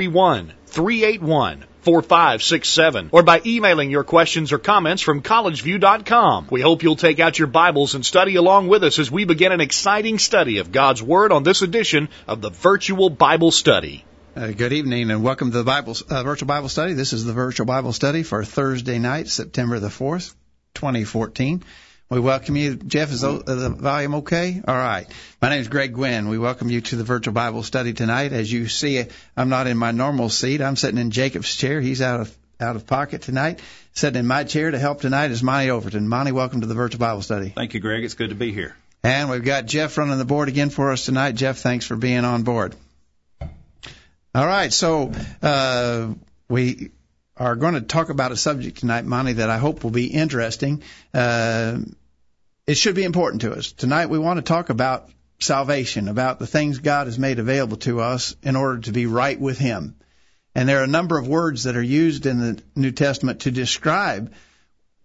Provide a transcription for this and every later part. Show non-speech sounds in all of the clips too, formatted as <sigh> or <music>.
331 381 4567 or by emailing your questions or comments from collegeview.com. We hope you'll take out your Bibles and study along with us as we begin an exciting study of God's Word on this edition of the Virtual Bible Study. Uh, good evening and welcome to the Bible, uh, Virtual Bible Study. This is the Virtual Bible Study for Thursday night, September the 4th, 2014. We welcome you. Jeff, is the volume okay? All right. My name is Greg Gwin. We welcome you to the virtual Bible study tonight. As you see, I'm not in my normal seat. I'm sitting in Jacob's chair. He's out of out of pocket tonight. Sitting in my chair to help tonight is Monty Overton. Monty, welcome to the virtual Bible study. Thank you, Greg. It's good to be here. And we've got Jeff running the board again for us tonight. Jeff, thanks for being on board. All right. So uh, we are going to talk about a subject tonight, Monty, that I hope will be interesting. Uh, it should be important to us. Tonight we want to talk about salvation, about the things God has made available to us in order to be right with Him. And there are a number of words that are used in the New Testament to describe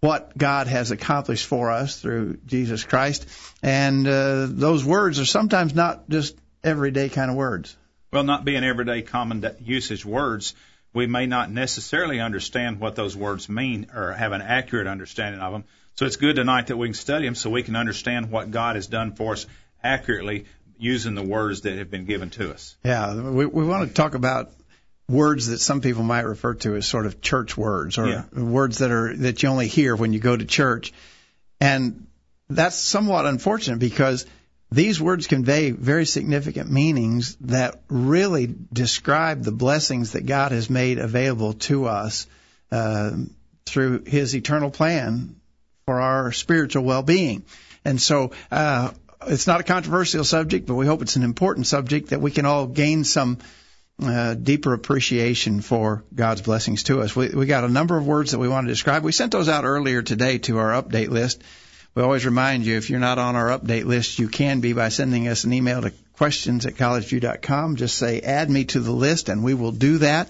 what God has accomplished for us through Jesus Christ. And uh, those words are sometimes not just everyday kind of words. Well, not being everyday common usage words, we may not necessarily understand what those words mean or have an accurate understanding of them. So it's good tonight that we can study them so we can understand what God has done for us accurately using the words that have been given to us. Yeah, we, we want to talk about words that some people might refer to as sort of church words or yeah. words that are that you only hear when you go to church. And that's somewhat unfortunate because these words convey very significant meanings that really describe the blessings that God has made available to us uh, through His eternal plan for our spiritual well-being. And so, uh, it's not a controversial subject, but we hope it's an important subject that we can all gain some uh, deeper appreciation for God's blessings to us. We, we got a number of words that we want to describe. We sent those out earlier today to our update list. We always remind you if you're not on our update list, you can be by sending us an email to questions at collegeview.com. Just say add me to the list, and we will do that.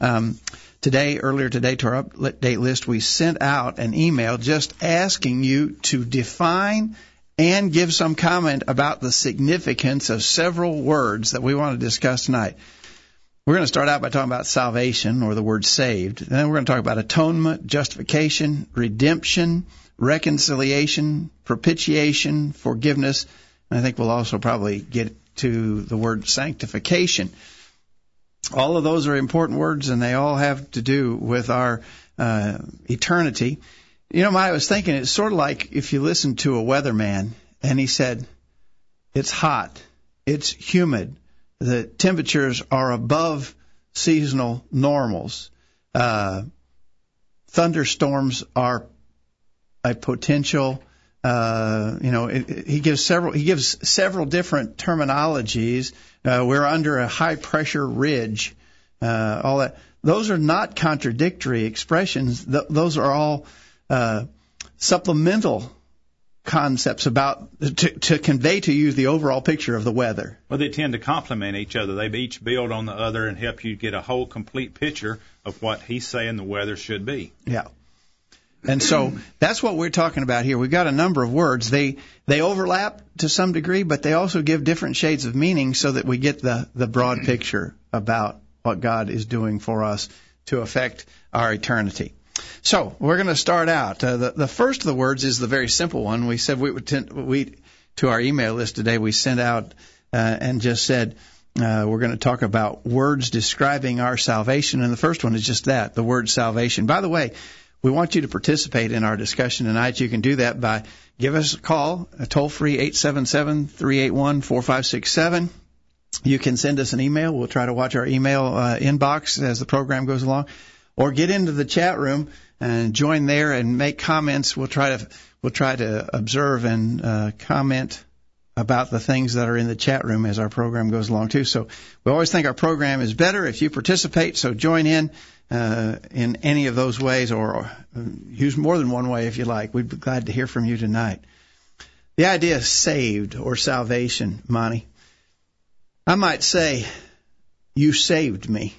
Um, today, earlier today to our update list, we sent out an email just asking you to define and give some comment about the significance of several words that we want to discuss tonight. We're going to start out by talking about salvation or the word saved. And then we're going to talk about atonement, justification, redemption, reconciliation, propitiation, forgiveness. And I think we'll also probably get to the word sanctification all of those are important words, and they all have to do with our uh, eternity. You know, I was thinking it's sort of like if you listen to a weatherman and he said, "It's hot, it's humid, the temperatures are above seasonal normals, uh, thunderstorms are a potential." Uh, you know, it, it, he gives several he gives several different terminologies. Uh, we're under a high pressure ridge. Uh, all that. Those are not contradictory expressions. Th- those are all uh, supplemental concepts about to, to convey to you the overall picture of the weather. Well, they tend to complement each other. They each build on the other and help you get a whole complete picture of what he's saying the weather should be. Yeah. And so <clears throat> that's what we're talking about here. We've got a number of words. They they overlap to some degree, but they also give different shades of meaning so that we get the the broad <clears throat> picture about what God is doing for us to affect our eternity. So we're going to start out. Uh, the the first of the words is the very simple one. We said we would tend, we to our email list today. We sent out uh, and just said. Uh, we're going to talk about words describing our salvation, and the first one is just that, the word salvation. By the way, we want you to participate in our discussion tonight. You can do that by give us a call, a toll free 877-381-4567. You can send us an email. We'll try to watch our email uh, inbox as the program goes along, or get into the chat room and join there and make comments. We'll try to we'll try to observe and uh, comment about the things that are in the chat room as our program goes along too. So we always think our program is better if you participate. So join in uh, in any of those ways, or use more than one way if you like. We'd be glad to hear from you tonight. The idea of saved or salvation, Monty. I might say, you saved me.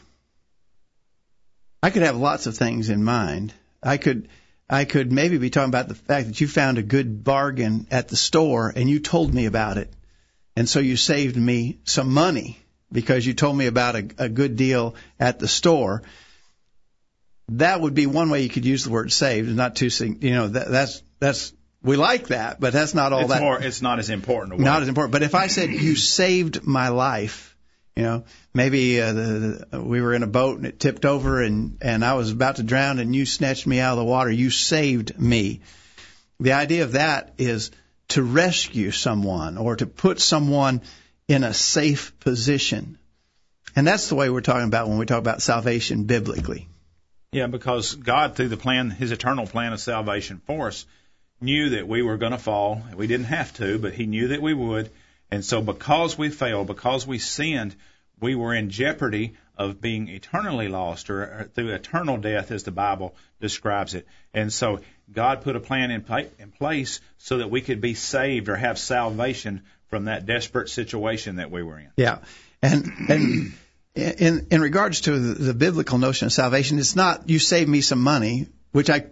I could have lots of things in mind. I could I could maybe be talking about the fact that you found a good bargain at the store and you told me about it. And so you saved me some money because you told me about a, a good deal at the store. That would be one way you could use the word saved. Not too, you know, that, that's, that's, we like that, but that's not all it's that. More, it's not as important. Not as important. But if I said you saved my life, you know, maybe uh, the, the, we were in a boat and it tipped over and and I was about to drown and you snatched me out of the water. You saved me. The idea of that is to rescue someone or to put someone in a safe position. And that's the way we're talking about when we talk about salvation biblically. Yeah, because God, through the plan, His eternal plan of salvation for us, knew that we were going to fall. We didn't have to, but He knew that we would and so because we failed, because we sinned, we were in jeopardy of being eternally lost or, through eternal death as the Bible describes it. And so God put a plan in, in place so that we could be saved or have salvation from that desperate situation that we were in. Yeah. And and in in regards to the, the biblical notion of salvation, it's not you save me some money, which I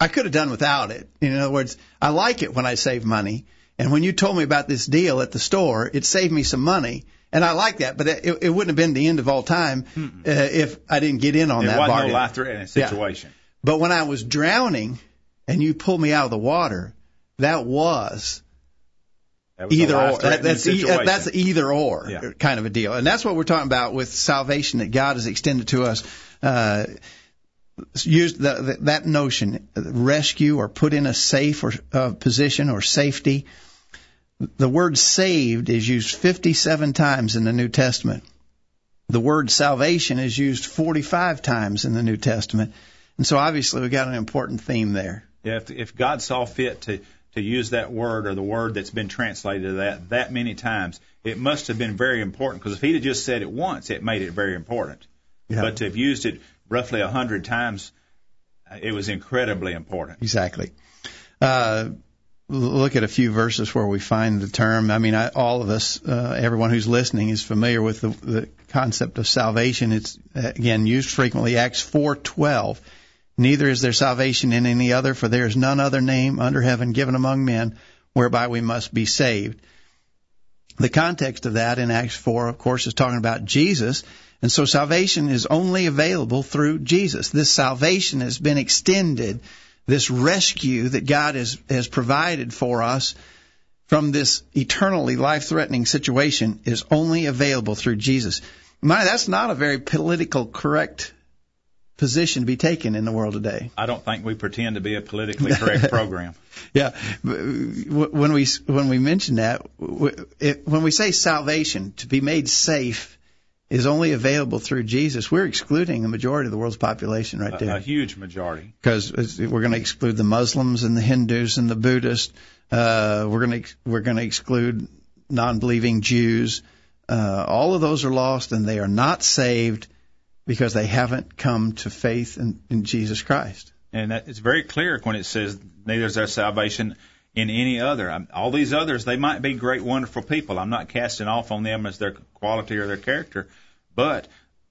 I could have done without it. In other words, I like it when I save money and when you told me about this deal at the store, it saved me some money. And I like that, but it, it wouldn't have been the end of all time uh, if I didn't get in on it that wasn't bargain. no life-threatening situation. Yeah. But when I was drowning and you pulled me out of the water, that was that either or. That, that's e- that's either or yeah. kind of a deal, and that's what we're talking about with salvation that God has extended to us. Uh, used the, the, that notion, rescue or put in a safe or uh, position or safety the word saved is used 57 times in the New Testament. The word salvation is used 45 times in the New Testament. And so obviously we've got an important theme there. Yeah, if, if God saw fit to, to use that word or the word that's been translated that that many times, it must have been very important because if he'd have just said it once, it made it very important. Yeah. But to have used it roughly a hundred times, it was incredibly important. Exactly. Uh, look at a few verses where we find the term. I mean, I, all of us, uh, everyone who's listening, is familiar with the, the concept of salvation. It's uh, again used frequently. Acts 4:12. Neither is there salvation in any other, for there is none other name under heaven given among men whereby we must be saved. The context of that in Acts 4, of course, is talking about Jesus. And so salvation is only available through Jesus. This salvation has been extended this rescue that God has, has provided for us from this eternally life threatening situation is only available through Jesus. My, that's not a very political correct position to be taken in the world today. I don't think we pretend to be a politically correct <laughs> program. Yeah, when we when we mention that, when we say salvation to be made safe is only available through Jesus, we're excluding the majority of the world's population right there. A, a huge majority. Because we're going to exclude the Muslims and the Hindus and the Buddhists. Uh, we're going to we're going to exclude non-believing Jews. Uh, all of those are lost and they are not saved because they haven't come to faith in, in Jesus Christ. And that, it's very clear when it says neither is there salvation in any other. All these others, they might be great, wonderful people. I'm not casting off on them as their quality or their character, but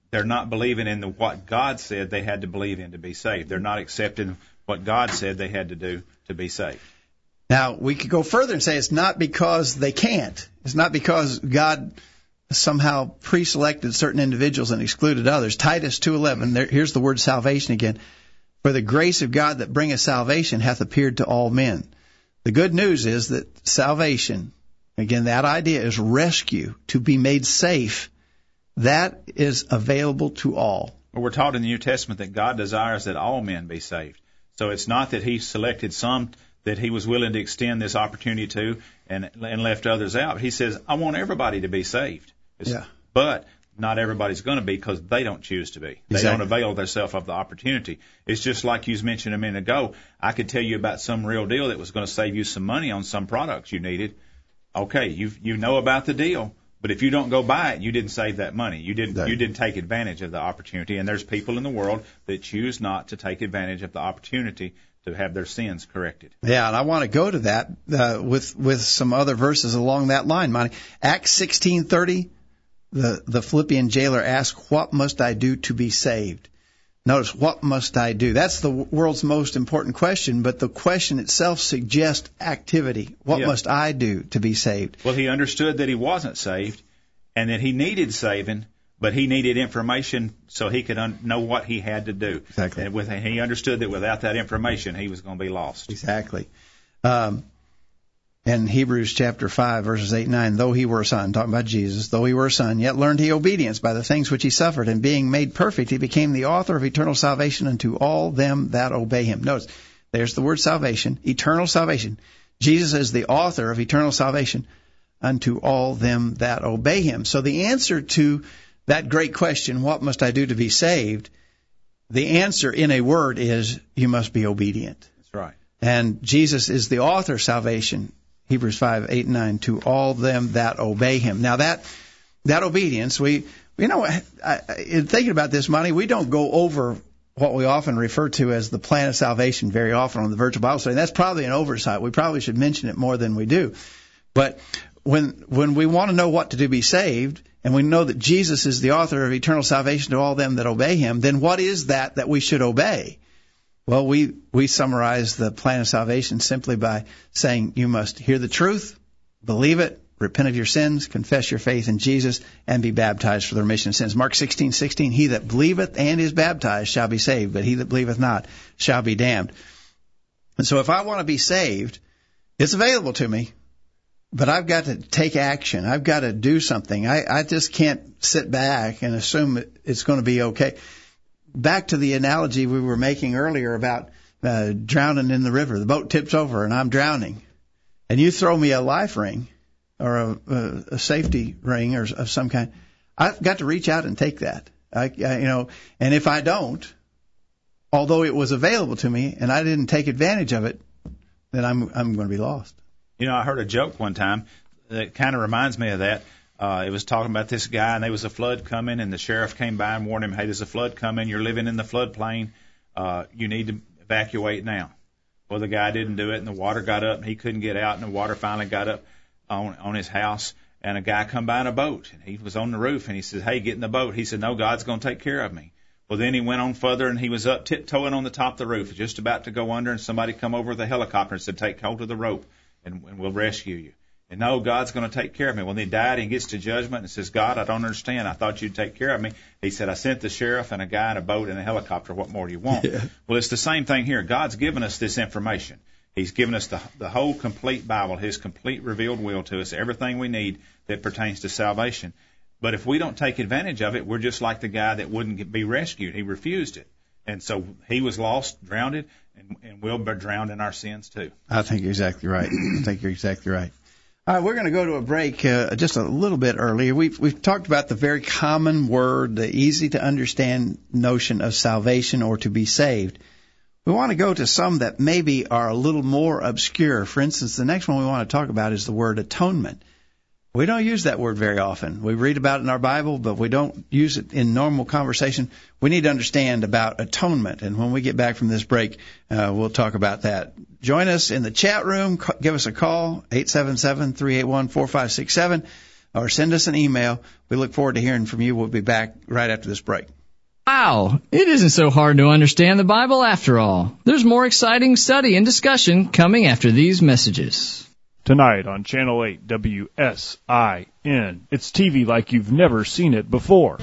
they're not believing in the, what God said they had to believe in to be saved. They're not accepting what God said they had to do to be saved. Now, we could go further and say it's not because they can't. It's not because God somehow pre-selected certain individuals and excluded others. Titus 2:11. There, here's the word salvation again. For the grace of God that bringeth salvation hath appeared to all men. The good news is that salvation, again, that idea is rescue, to be made safe. That is available to all. Well, we're taught in the New Testament that God desires that all men be saved. So it's not that He selected some that He was willing to extend this opportunity to and, and left others out. He says, I want everybody to be saved. It's, yeah. But not everybody's going to be because they don't choose to be. They exactly. don't avail themselves of the opportunity. It's just like you mentioned a minute ago. I could tell you about some real deal that was going to save you some money on some products you needed. Okay, you you know about the deal, but if you don't go buy it, you didn't save that money. You didn't Right. you didn't take advantage of the opportunity. And there's people in the world that choose not to take advantage of the opportunity to have their sins corrected. Yeah, and I want to go to that uh, with with some other verses along that line, Monty. Acts sixteen thirty, the the Philippian jailer asked, "What must I do to be saved?" Notice, what must I do? That's the world's most important question, but the question itself suggests activity. What Yeah. must I do to be saved? Well, he understood that he wasn't saved and that he needed saving, but he needed information so he could un- know what he had to do. Exactly. And with, he understood that without that information, he was going to be lost. Exactly. Um, in Hebrews chapter 5, verses 8 and 9, though he were a son, talking about Jesus, though he were a son, yet learned he obedience by the things which he suffered, and being made perfect, he became the author of eternal salvation unto all them that obey him. Notice, there's the word salvation, eternal salvation. Jesus is the author of eternal salvation unto all them that obey him. So the answer to that great question, what must I do to be saved? The answer in a word is you must be obedient. That's right. And Jesus is the author of salvation, Hebrews 5, 8, 9, to all them that obey him. Now that, that obedience, we, you know, I, I, in thinking about this, Monty, we don't go over what we often refer to as the plan of salvation very often on the virtual Bible study. That's probably an oversight. We probably should mention it more than we do. But when, when we want to know what to do to be saved, and we know that Jesus is the author of eternal salvation to all them that obey him, then what is that that we should obey? Well, we, we summarize the plan of salvation simply by saying you must hear the truth, believe it, repent of your sins, confess your faith in Jesus, and be baptized for the remission of sins. Mark 16:16, he that believeth and is baptized shall be saved, but he that believeth not shall be damned. And so if I want to be saved, it's available to me, but I've got to take action. I've got to do something. I, I just can't sit back and assume it- it's going to be okay back to the analogy we were making earlier about uh, drowning in the river. The boat tips over and I'm drowning, and you throw me a life ring or a, a, a safety ring or of some kind. I've got to reach out and take that. I, I, you know, and if I don't, although it was available to me and I didn't take advantage of it, then I'm I'm going to be lost. You know, I heard a joke one time that kind of reminds me of that. Uh, it was talking about this guy, and there was a flood coming, and the sheriff came by and warned him, "Hey, there's a flood coming. You're living in the floodplain. Uh, you need to evacuate now." Well, the guy didn't do it, and the water got up, and he couldn't get out, and the water finally got up on on his house. And a guy come by in a boat, and he was on the roof, and he said, "Hey, get in the boat." He said, "No, God's going to take care of me." Well, then he went on further, and he was up tiptoeing on the top of the roof, just about to go under, and somebody come over with a helicopter and said, "Take hold of the rope, and, and we'll rescue you." And no, God's going to take care of me. When he died, he gets to judgment and says, God, I don't understand. I thought you'd take care of me. He said, I sent the sheriff and a guy in a boat and a helicopter. What more do you want? <laughs> Yeah. Well, it's the same thing here. God's given us this information. He's given us the, the whole complete Bible, His complete revealed will to us, everything we need that pertains to salvation. But if we don't take advantage of it, we're just like the guy that wouldn't be rescued. He refused it. And so he was lost, drowned, and, and we'll be drowned in our sins too. I think you're exactly right. <clears throat> I think you're exactly right. All right, we're going to go to a break uh, just a little bit earlier. We've we've talked about the very common word, the easy to understand notion of salvation or to be saved. We want to go to some that maybe are a little more obscure. For instance, the next one we want to talk about is the word atonement. We don't use that word very often. We read about it in our Bible, but we don't use it in normal conversation. We need to understand about atonement. And when we get back from this break, uh, we'll talk about that. Join us in the chat room. Give us a call, 877-381-4567, or send us an email. We look forward to hearing from you. We'll be back right after this break. Wow, it isn't so hard to understand the Bible after all. There's more exciting study and discussion coming after these messages. Tonight on Channel 8 WSIN. It's TV like you've never seen it before.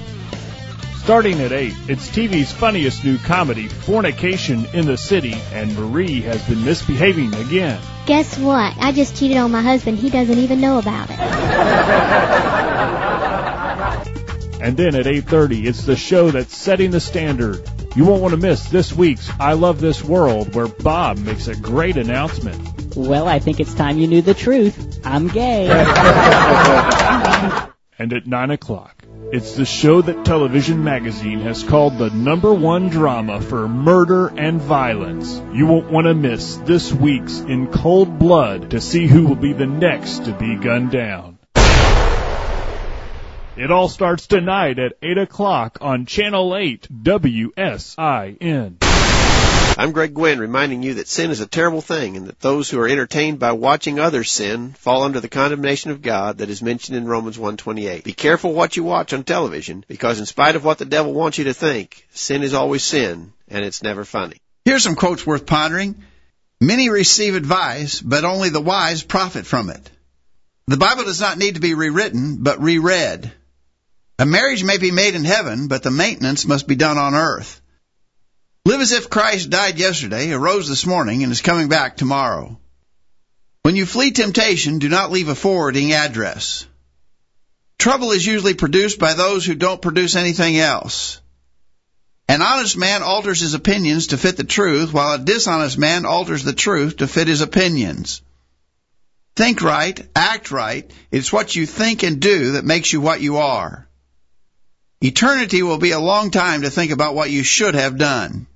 Starting at 8, it's TV's funniest new comedy, Fornication in the City, and Marie has been misbehaving again. Guess what? I just cheated on my husband. He doesn't even know about it. <laughs> And then at 8:30, it's the show that's setting the standard. You won't want to miss this week's I Love This World where Bob makes a great announcement. Well, I think it's time you knew the truth. I'm gay. <laughs> And at 9 o'clock, It's the show that Television Magazine has called the number one drama for murder and violence. You won't want to miss this week's In Cold Blood to see who will be the next to be gunned down. It all starts tonight at 8 o'clock on Channel 8 WSIN. I'm Greg Gwin reminding you that sin is a terrible thing and that those who are entertained by watching others sin fall under the condemnation of God that is mentioned in Romans 1:28. Be careful what you watch on television because in spite of what the devil wants you to think, sin is always sin and it's never funny. Here's some quotes worth pondering. Many receive advice, but only the wise profit from it. The Bible does not need to be rewritten, but reread. A marriage may be made in heaven, but the maintenance must be done on earth. Live as if Christ died yesterday, arose this morning, and is coming back tomorrow. When you flee temptation, do not leave a forwarding address. Trouble is usually produced by those who don't produce anything else. An honest man alters his opinions to fit the truth, while a dishonest man alters the truth to fit his opinions. Think right, act right. It's what you think and do that makes you what you are. Eternity will be a long time to think about what you should have done.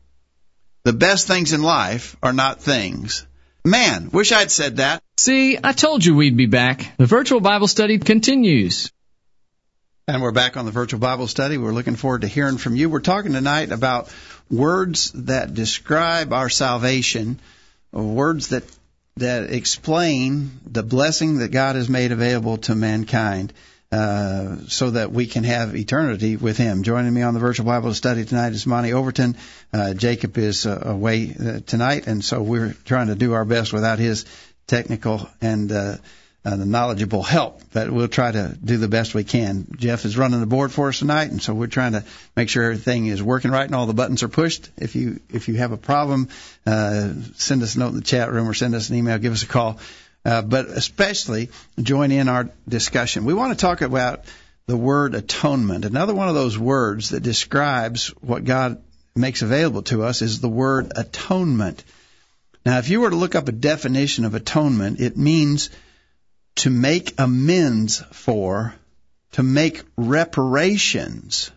The best things in life are not things. Man, wish I'd said that. See, I told you we'd be back. The virtual Bible study continues. And we're back on the virtual Bible study. We're looking forward to hearing from you. We're talking tonight about words that describe our salvation, words that that explain the blessing that God has made available to mankind. Uh, so that we can have eternity with Him. Joining me on the virtual Bible study tonight is Monty Overton. Uh, Jacob is uh, away uh, tonight, and so we're trying to do our best without his technical and uh, uh, knowledgeable help. But we'll try to do the best we can. Jeff is running the board for us tonight, and so we're trying to make sure everything is working right and all the buttons are pushed. If you if you have a problem, uh, send us a note in the chat room or send us an email. Give us a call uh, but especially join in our discussion. We want to talk about the word atonement. Another one of those words that describes what God makes available to us is the word atonement. Now, if you were to look up a definition of atonement, it means to make amends for, to make reparations.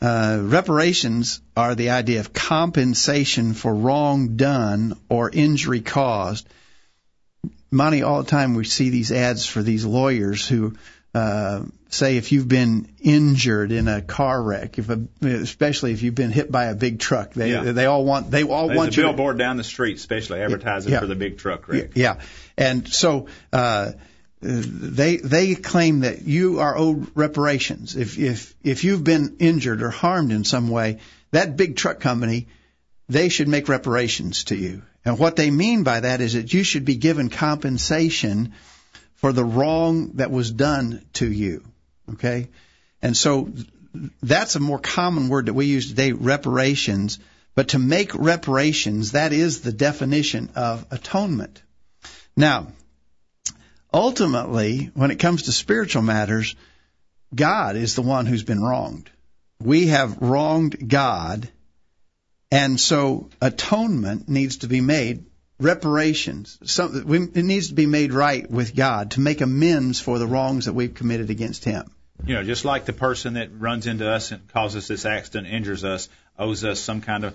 Uh, reparations are the idea of compensation for wrong done or injury caused money all the time. We see these ads for these lawyers who uh, say if you've been injured in a car wreck, if a, especially if you've been hit by a big truck, they Yeah. they all want they all There's want a you. to- billboard down the street, especially advertising Yeah. for the big truck wreck. Yeah, and so uh, they they claim that you are owed reparations if if if you've been injured or harmed in some way. That big truck company, they should make reparations to you. And what they mean by that is that you should be given compensation for the wrong that was done to you. Okay, and so that's a more common word that we use today, reparations. But to make reparations, that is the definition of atonement. Now, ultimately, when it comes to spiritual matters, God is the one who's been wronged. We have wronged God, and so atonement needs to be made. Reparations, some, it needs to be made right with God to make amends for the wrongs that we've committed against Him. You know, just like the person that runs into us and causes this accident, injures us, owes us some kind of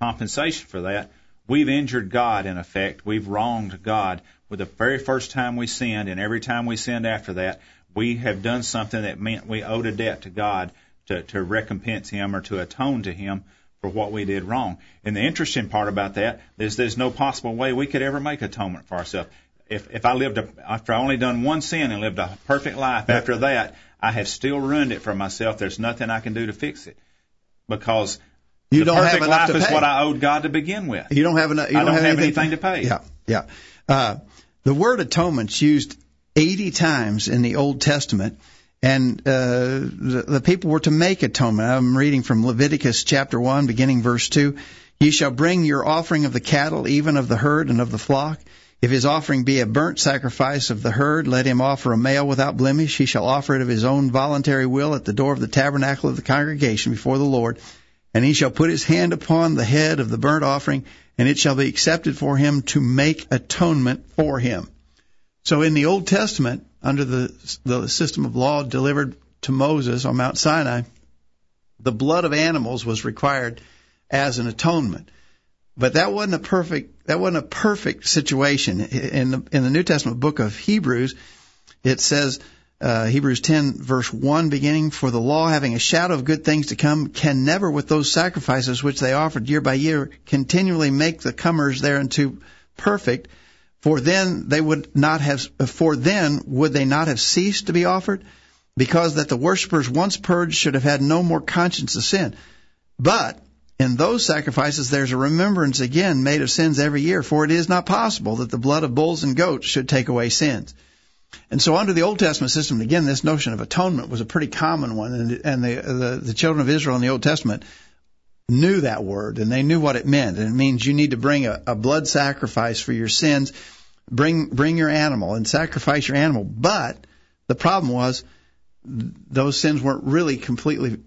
compensation for that. We've injured God in effect. We've wronged God. With the very first time we sinned, and every time we sinned after that, we have done something that meant we owed a debt to God to, to recompense Him or to atone to Him for what we did wrong. And the interesting part about that is there's no possible way we could ever make atonement for ourselves. If if I lived a, after I only done one sin and lived a perfect life after that, I have still ruined it for myself. There's nothing I can do to fix it because You the don't have perfect enough life to is what I owed God to begin with. You don't have enough. You I don't have anything, anything to pay. Yeah, yeah. Uh, the word atonement's used 80 times in the Old Testament, and uh, the, the people were to make atonement. I'm reading from Leviticus chapter one, beginning verse two. Ye shall bring your offering of the cattle, even of the herd and of the flock. If his offering be a burnt sacrifice of the herd, let him offer a male without blemish. He shall offer it of his own voluntary will at the door of the tabernacle of the congregation before the Lord. And he shall put his hand upon the head of the burnt offering, and it shall be accepted for him to make atonement for him. So in the Old Testament, under the, the system of law delivered to Moses on Mount Sinai, the blood of animals was required as an atonement. But that wasn't a perfect that wasn't a perfect situation. In the in the New Testament book of Hebrews, it says uh, Hebrews 10 verse 1 beginning, for the law having a shadow of good things to come can never with those sacrifices which they offered year by year continually make the comers thereunto perfect. For then they would not have, for then would they not have ceased to be offered? Because that the worshippers once purged should have had no more conscience of sin. But in those sacrifices there's a remembrance again made of sins every year, for it is not possible that the blood of bulls and goats should take away sins. And so under the Old Testament system, again, this notion of atonement was a pretty common one, and, and the, the, the children of Israel in the Old Testament knew that word, and they knew what it meant. And it means you need to bring a, a blood sacrifice for your sins, bring bring your animal and sacrifice your animal. But the problem was those sins weren't really completely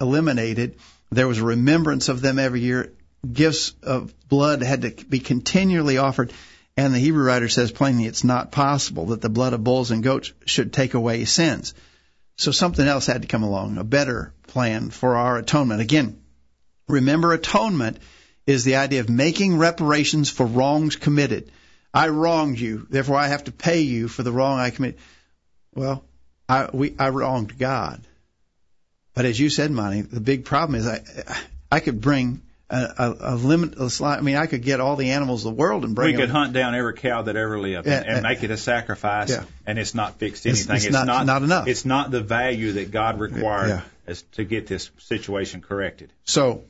eliminated. There was a remembrance of them every year. Gifts of blood had to be continually offered. And the Hebrew writer says plainly it's not possible that the blood of bulls and goats should take away sins. So something else had to come along, a better plan for our atonement. Again, remember atonement is the idea of making reparations for wrongs committed. I wronged you, therefore I have to pay you for the wrong I committed. Well, I we I wronged God. But as you said, Monty, the big problem is I I could bring a, a, a limitless life. I mean, I could get all the animals of the world and bring. We could them. hunt down every cow that ever lived and, and make it a sacrifice, yeah. and it's not fixed anything. It's, it's, it's not, not, enough. It's not the value that God required yeah. as to get this situation corrected. So,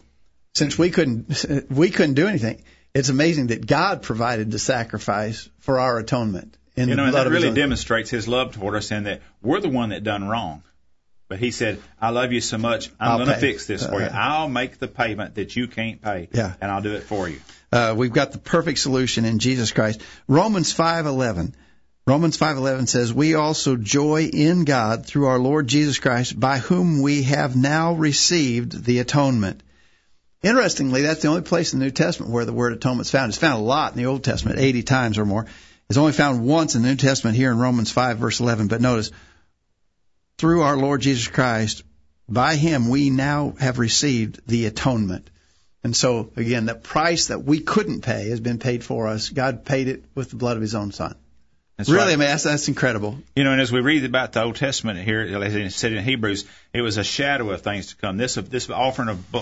since we couldn't <laughs> we couldn't do anything, it's amazing that God provided the sacrifice for our atonement. In you know, and that really demonstrates His love toward us, and that we're the one that done wrong. But he said, I love you so much, I'm going to fix this for you. Uh, I'll make the payment that you can't pay, yeah. and I'll do it for you. Uh, we've got the perfect solution in Jesus Christ. Romans 5:11. Romans 5:11 says, "We also joy in God through our Lord Jesus Christ, by whom we have now received the atonement." Interestingly, that's the only place in the New Testament where the word atonement is found. It's found a lot in the Old Testament, 80 times or more. It's only found once in the New Testament here in Romans 5 verse 11. But notice, through our Lord Jesus Christ, by him we now have received the atonement. And so again, the price that we couldn't pay has been paid for us. God paid it with the blood of his own son. That's really, right. I mean, that's, that's incredible. You know, and as we read about the Old Testament here, as it said in Hebrews, it was a shadow of things to come. This this offering of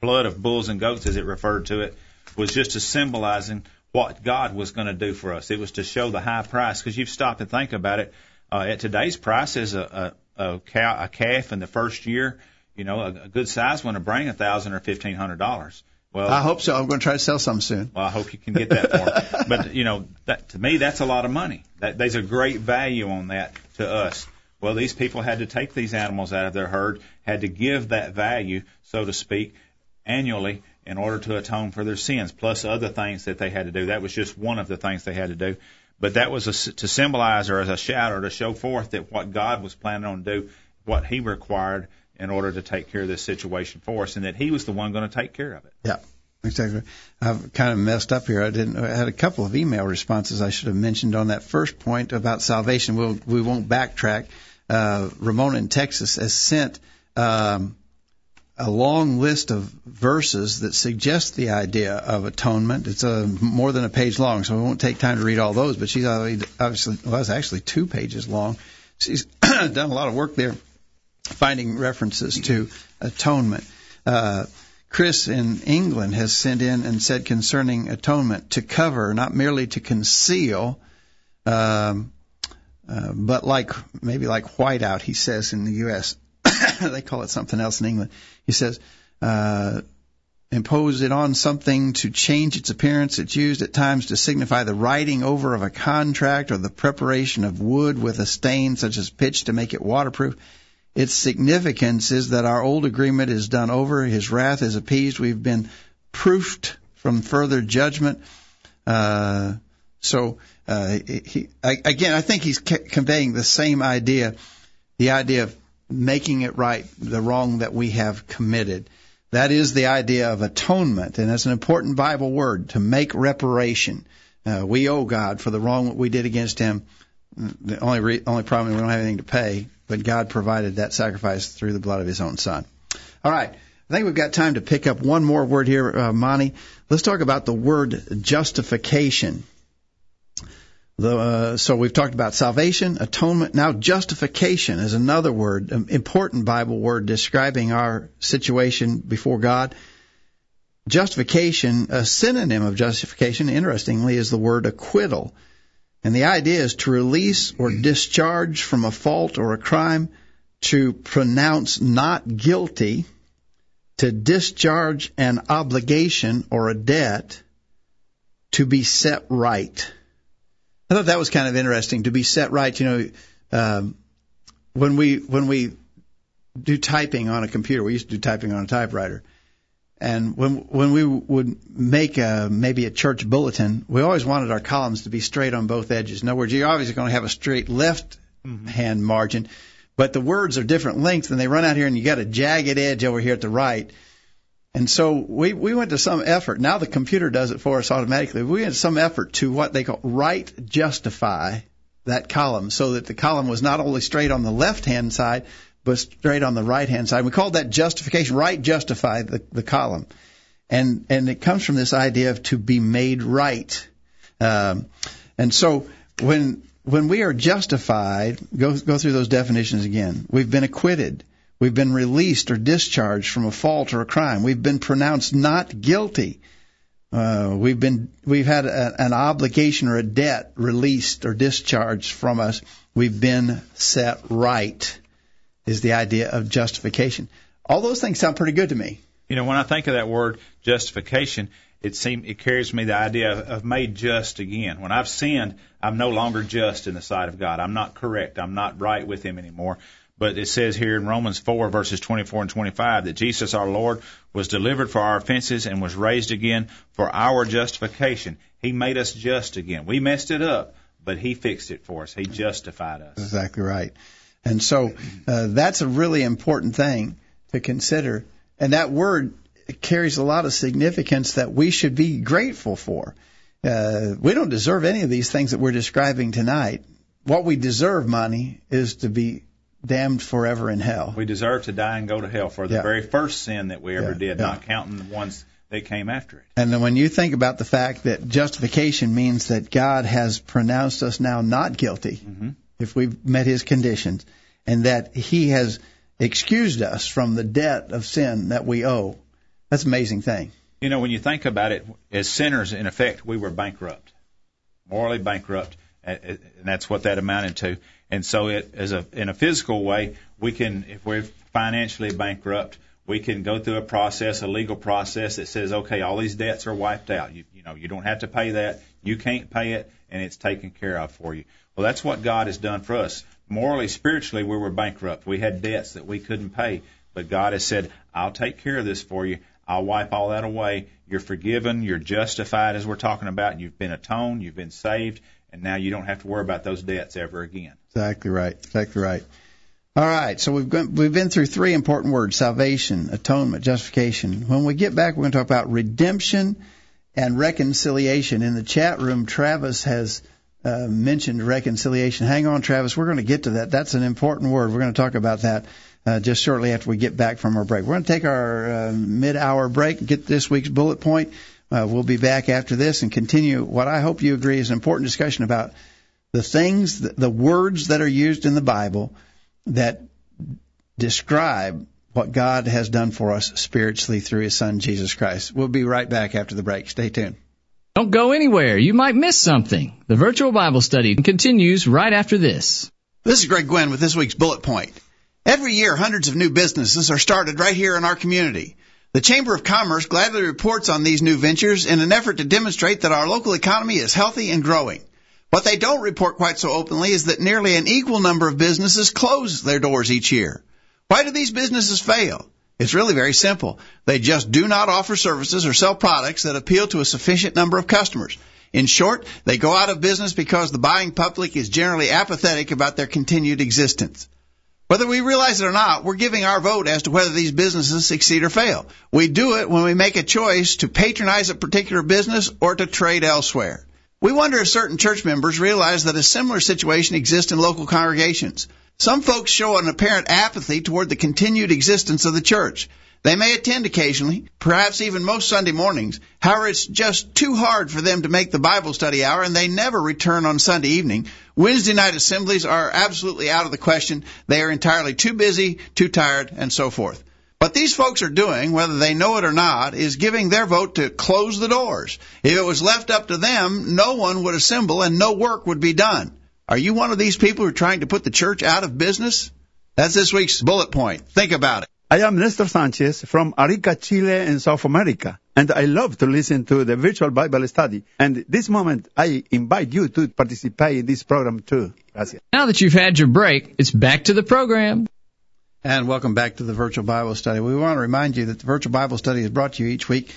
blood of bulls and goats, as it referred to it, was just to symbolizing what God was going to do for us. It was to show the high price. Because you've stopped and think about it uh, at today's prices, a, a, a, cow, a calf in the first year, you know, a, a good size one to bring a thousand or fifteen hundred dollars. Well, I hope so. I'm going to try to sell some soon. Well, I hope you can get that for me. <laughs> but you know, that to me, that's a lot of money. That there's a great value on that to us. Well, these people had to take these animals out of their herd, had to give that value, so to speak, annually in order to atone for their sins, plus other things that they had to do. That was just one of the things they had to do. But that was a, to symbolize or as a shadow to show forth that what God was planning on do, what He required in order to take care of this situation for us, and that He was the one going to take care of it. Yeah. Exactly. I've kind of messed up here. I didn't. I had a couple of email responses I should have mentioned on that first point about salvation. We'll we won't backtrack. Uh, Ramona in Texas has sent um, a long list of verses that suggest the idea of atonement. It's a, more than a page long, so we won't take time to read all those. But she's obviously well, it's actually two pages long. She's <clears throat> done a lot of work there, finding references to atonement. Uh, Chris in England has sent in and said concerning atonement to cover, not merely to conceal, um, uh, but like maybe like whiteout, he says in the U.S. <laughs> they call it something else in England. He says, uh, impose it on something to change its appearance. It's used at times to signify the writing over of a contract or the preparation of wood with a stain such as pitch to make it waterproof. Its significance is that our old agreement is done over, his wrath is appeased, we've been proofed from further judgment. Uh, so, uh, he, I, again, I think he's conveying the same idea, the idea of making it right, the wrong that we have committed. That is the idea of atonement, and that's an important Bible word to make reparation. Uh, we owe God for the wrong that we did against Him. The only re- only problem we don't have anything to pay. but God provided that sacrifice through the blood of His own Son. All right. I think we've got time to pick up one more word here, uh, Monty. Let's talk about the word justification. The, uh, so we've talked about salvation, atonement. Now justification is another word, an important Bible word describing our situation before God. Justification, a synonym of justification, interestingly, is the word acquittal. And the idea is to release or discharge from a fault or a crime, to pronounce not guilty, to discharge an obligation or a debt, to be set right. I thought that was kind of interesting to be set right. You know, um, when we when we do typing on a computer, we used to do typing on a typewriter, and when when we would make a, maybe a church bulletin, we always wanted our columns to be straight on both edges. In other words, you're obviously going to have a straight left hand margin, but the words are different lengths, and they run out here, and you got a jagged edge over here at the right. And so we, we went to some effort. Now the computer does it for us automatically. We went to some effort to what they call right justify that column so that the column was not only straight on the left hand side, but straight on the right hand side. We called that justification, right justify the, the column. And, and it comes from this idea of to be made right. Um, and so when, when we are justified, go, go through those definitions again. We've been acquitted. We've been released or discharged from a fault or a crime. We've been pronounced not guilty. Uh, we've been we've had a, an obligation or a debt released or discharged from us. We've been set right. Is the idea of justification? All those things sound pretty good to me. You know, when I think of that word justification, it seems it carries me the idea of, of made just again. When I've sinned, I'm no longer just in the sight of God. I'm not correct. I'm not right with Him anymore. But it says here in Romans 4 verses 24 and 25 that Jesus our Lord was delivered for our offenses and was raised again for our justification. He made us just again. We messed it up, but He fixed it for us. He justified us. Exactly right. And so uh, that's a really important thing to consider. And that word carries a lot of significance that we should be grateful for. Uh, we don't deserve any of these things that we're describing tonight. What we deserve, Monty, is to be damned forever in hell. We deserve to die and go to hell for the Yeah. very first sin that we ever Yeah, did, yeah. not counting the ones that came after it. And then when you think about the fact that justification means that God has pronounced us now not guilty mm-hmm. if we've met his conditions, and that he has excused us from the debt of sin that we owe, that's an amazing thing. You know, when you think about it, as sinners, in effect, we were bankrupt, morally bankrupt, and that's what that amounted to. And so, it as a in a physical way, we can, if we're financially bankrupt, we can go through a process, a legal process that says, okay, all these debts are wiped out. You, you know, you don't have to pay that. You can't pay it, and it's taken care of for you. Well, that's what God has done for us. Morally, spiritually, we were bankrupt. We had debts that we couldn't pay, but God has said, I'll take care of this for you. I'll wipe all that away. You're forgiven. You're justified, as we're talking about. You've been atoned. You've been saved, and now you don't have to worry about those debts ever again. Exactly right. Exactly right. All right. So we've gone, we've been through three important words: salvation, atonement, justification. When we get back, we're going to talk about redemption and reconciliation. In the chat room, Travis has uh, mentioned reconciliation. Hang on, Travis. We're going to get to that. That's an important word. We're going to talk about that uh, just shortly after we get back from our break. We're going to take our uh, mid-hour break, get this week's bullet point. Uh, we'll be back after this and continue what I hope you agree is an important discussion about the things, the, the words that are used in the Bible that describe what God has done for us spiritually through His Son Jesus Christ. We'll be right back after the break. Stay tuned. Don't go anywhere. You might miss something. The virtual Bible study continues right after this. This is Greg Gwin with this week's bullet point. Every year, hundreds of new businesses are started right here in our community. The Chamber of Commerce gladly reports on these new ventures in an effort to demonstrate that our local economy is healthy and growing. What they don't report quite so openly is that nearly an equal number of businesses close their doors each year. Why do these businesses fail? It's really very simple. They just do not offer services or sell products that appeal to a sufficient number of customers. In short, they go out of business because the buying public is generally apathetic about their continued existence. Whether we realize it or not, we're giving our vote as to whether these businesses succeed or fail. We do it when we make a choice to patronize a particular business or to trade elsewhere. We wonder if certain church members realize that a similar situation exists in local congregations. Some folks show an apparent apathy toward the continued existence of the church. They may attend occasionally, perhaps even most Sunday mornings. However, it's just too hard for them to make the Bible study hour and they never return on Sunday evening. Wednesday night assemblies are absolutely out of the question. They are entirely too busy, too tired, and so forth. What these folks are doing, whether they know it or not, is giving their vote to close the doors. If it was left up to them, no one would assemble and no work would be done. Are you one of these people who are trying to put the church out of business? That's this week's bullet point. Think about it. I am Nestor Sanchez from Arica, Chile in South America, and I love to listen to the virtual Bible study. And this moment, I invite you to participate in this program too. Gracias. Now that you've had your break, it's back to the program. And welcome back to the virtual Bible study. We want to remind you that the virtual Bible study is brought to you each week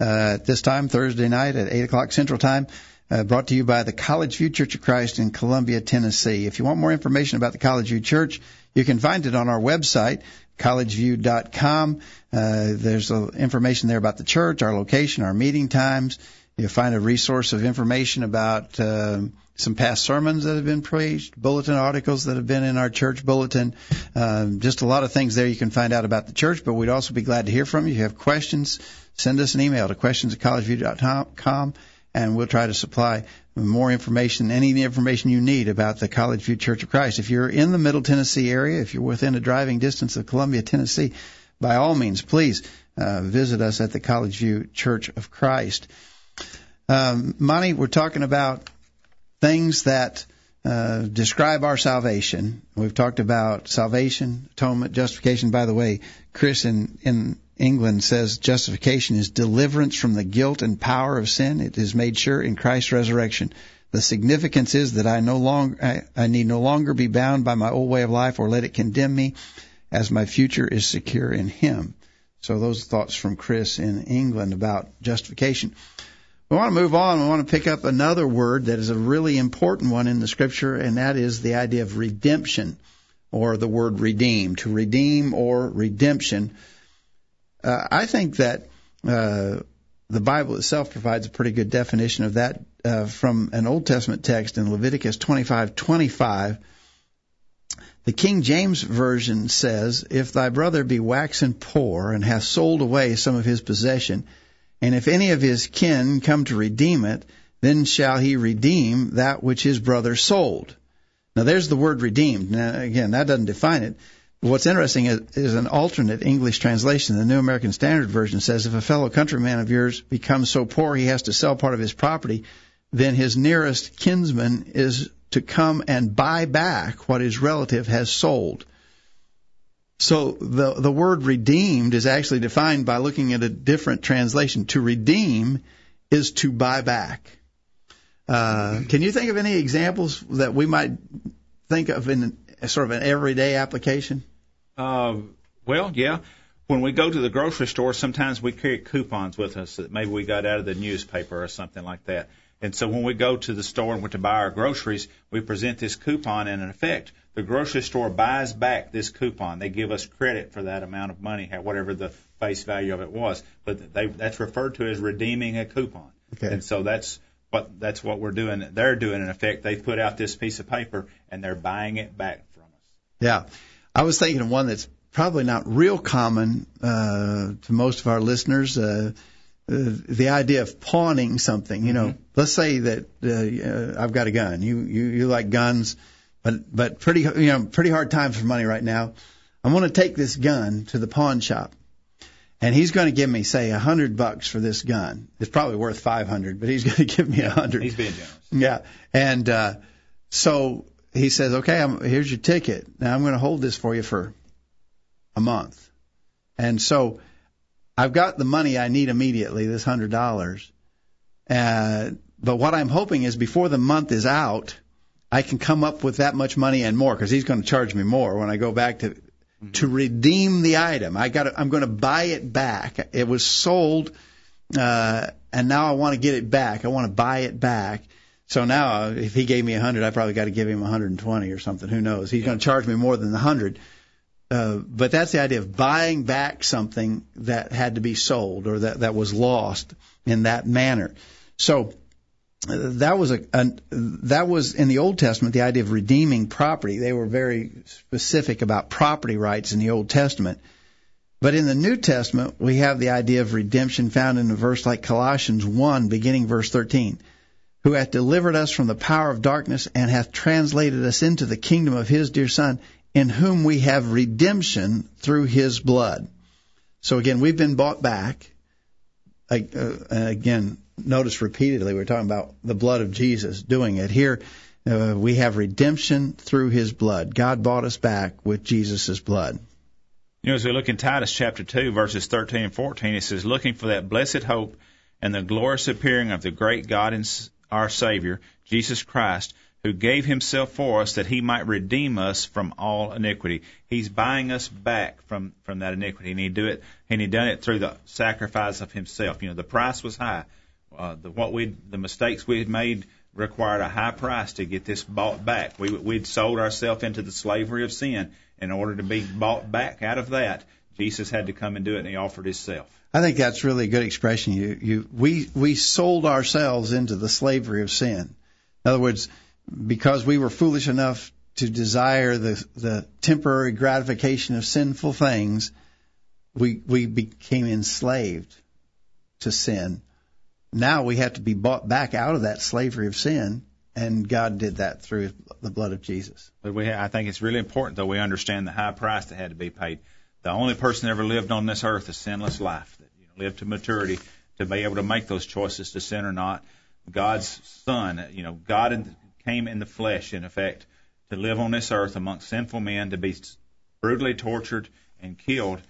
uh, at this time, Thursday night at 8 o'clock Central Time uh, brought to you by the College View Church of Christ in Columbia, Tennessee. If you want more information about the College View Church, you can find it on our website, collegeview.com. Uh, there's uh, information there about the church, our location, our meeting times. You'll find a resource of information about uh, some past sermons that have been preached, bulletin articles that have been in our church bulletin, um, just a lot of things there you can find out about the church. But we'd also be glad to hear from you. If you have questions, send us an email to questions at collegeview.com and we'll try to supply more information, any information you need about the College View Church of Christ. If you're in the Middle Tennessee area, if you're within a driving distance of Columbia, Tennessee, by all means, please uh, visit us at the College View Church of Christ. Um, Monty, we're talking about things that uh, describe our salvation. We've talked about salvation, atonement, justification. By the way, Chris in, in England says justification is deliverance from the guilt and power of sin. It is made sure in Christ's resurrection. The significance is that I no longer I, I need no longer be bound by my old way of life or let it condemn me, as my future is secure in Him. So those thoughts from Chris in England about justification. We want to move on. We want to pick up another word that is a really important one in the Scripture, and that is the idea of redemption, or the word redeem. To redeem or redemption. Uh, I think that uh, the Bible itself provides a pretty good definition of that uh, from an Old Testament text in Leviticus 25:25. The King James version says, "If thy brother be waxen poor and hath sold away some of his possession, and if any of his kin come to redeem it, then shall he redeem that which his brother sold." Now there's the word redeemed. Now again, that doesn't define it. What's interesting is, is, an alternate English translation. The New American Standard Version says if a fellow countryman of yours becomes so poor he has to sell part of his property, then his nearest kinsman is to come and buy back what his relative has sold. So the the word redeemed is actually defined by looking at a different translation. To redeem is to buy back. Uh, can you think of any examples that we might think of in sort of an everyday application? Uh, well, yeah. When we go to the grocery store, sometimes we carry coupons with us that maybe we got out of the newspaper or something like that. And so when we go to the store and want to buy our groceries, we present this coupon, and in effect, the grocery store buys back this coupon. They give us credit for that amount of money, whatever the face value of it was. But they, that's referred to as redeeming a coupon. Okay. And so that's what that's what we're doing. They're doing in effect. They put out this piece of paper and they're buying it back from us. Yeah, I was thinking of one that's probably not real common uh, to most of our listeners. Uh, uh, the idea of pawning something. You know, mm-hmm. let's say that uh, I've got a gun. You you you like guns, but but pretty you know pretty hard times for money right now. I'm going to take this gun to the pawn shop and he's going to give me say a hundred bucks for this gun. It's probably worth five hundred, but he's going <laughs> to give me a hundred. He's being generous. Yeah, and uh, so he says, "Okay, I'm, here's your ticket. Now I'm going to hold this for you for a month." And so I've got the money I need immediately, this hundred dollars. Uh, but what I'm hoping is before the month is out, I can come up with that much money and more because he's going to charge me more when I go back to mm-hmm. to redeem the item. I got I'm going to buy it back. It was sold, uh, and now I want to get it back. I want to buy it back. So now, if he gave me a hundred, I probably got to give him 120 or something. Who knows? He's going to charge me more than the hundred. Uh, but that's the idea of buying back something that had to be sold or that that was lost in that manner. So that was a, a that was in the Old Testament the idea of redeeming property. They were very specific about property rights in the Old Testament. But in the New Testament, we have the idea of redemption found in a verse like Colossians 1, beginning verse 13, who hath delivered us from the power of darkness and hath translated us into the kingdom of his dear Son, in whom we have redemption through his blood. So again, we've been bought back. Uh, again, notice repeatedly we're talking about the blood of Jesus doing it. Here, uh, we have redemption through his blood. God bought us back with Jesus' blood. You know, as we look in Titus chapter 2, verses 13 and 14, it says, Looking for that blessed hope and the glorious appearing of the great God and our Savior, Jesus Christ, who gave himself for us that he might redeem us from all iniquity. He's buying us back from, from that iniquity, and he do it, and he done it through the sacrifice of himself. You know, the price was high. Uh, the, what we, the mistakes we had made required a high price to get this bought back. We, we'd sold ourselves into the slavery of sin. In order to be bought back out of that, Jesus had to come and do it, and he offered himself. I think that's really a good expression. You, you, we, we sold ourselves into the slavery of sin. In other words, because we were foolish enough to desire the, the temporary gratification of sinful things, we, we became enslaved to sin. Now we have to be bought back out of that slavery of sin, and God did that through the blood of Jesus. But we, I think it's really important that we understand the high price that had to be paid. The only person that ever lived on this earth a sinless life, lived to maturity, to be able to make those choices to sin or not. God's Son, you know, God came in the flesh, in effect, to live on this earth amongst sinful men, to be brutally tortured and killed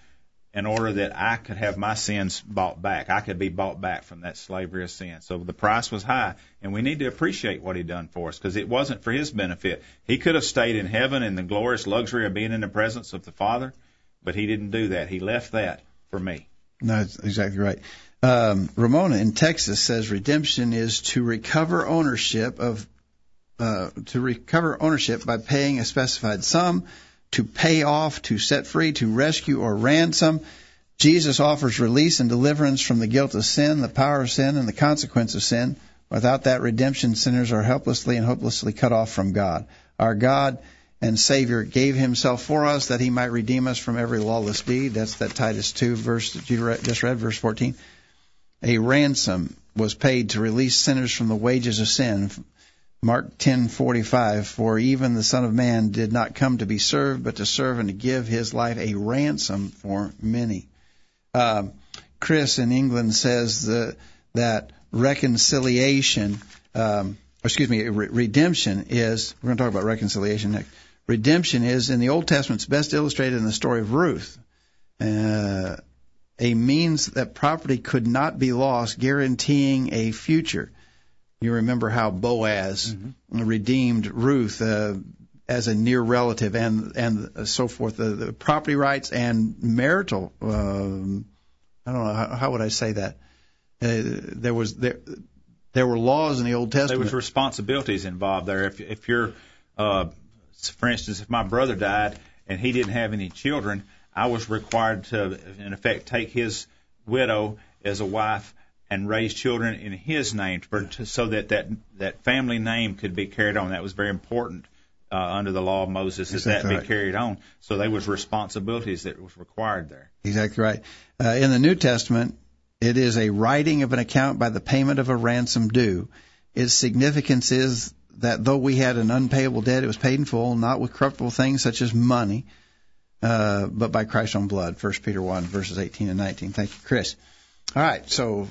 in order that I could have my sins bought back. I could be bought back from that slavery of sin. So the price was high, and we need to appreciate what he done for us because it wasn't for his benefit. He could have stayed in heaven in the glorious luxury of being in the presence of the Father, but he didn't do that. He left that for me. No, that's exactly right. Um, Ramona in Texas says redemption is to recover ownership of uh, to recover ownership by paying a specified sum to pay off, to set free, to rescue, or ransom. Jesus offers release and deliverance from the guilt of sin, the power of sin, and the consequence of sin. Without that redemption, sinners are helplessly and hopelessly cut off from God. Our God and Savior gave Himself for us that He might redeem us from every lawless deed. That's that Titus 2 verse that you just read, verse 14. A ransom was paid to release sinners from the wages of sin, Mark 10:45 For even the son of man did not come to be served but to serve and to give his life a ransom for many. Um, Chris in England says the, that reconciliation um, excuse me re- redemption is we're going to talk about reconciliation next. Redemption is in the Old Testament it's best illustrated in the story of Ruth. Uh, a means that property could not be lost guaranteeing a future. You remember how Boaz mm-hmm. redeemed Ruth uh, as a near relative and and so forth. The, the property rights and marital. Um, I don't know how, how would I say that. Uh, there was there there were laws in the Old Testament. There was responsibilities involved there. If if you're, uh, for instance, if my brother died and he didn't have any children, I was required to, in effect, take his widow as a wife and raise children in his name to, so that, that that family name could be carried on. That was very important uh, under the law of Moses that that right. be carried on. So there was responsibilities that was required there. Exactly right. Uh, in the New Testament, it is a writing of an account by the payment of a ransom due. Its significance is that though we had an unpayable debt, it was paid in full, not with corruptible things such as money, uh, but by Christ's own blood. 1 Peter 1, verses 18 and 19. Thank you, Chris. All right, so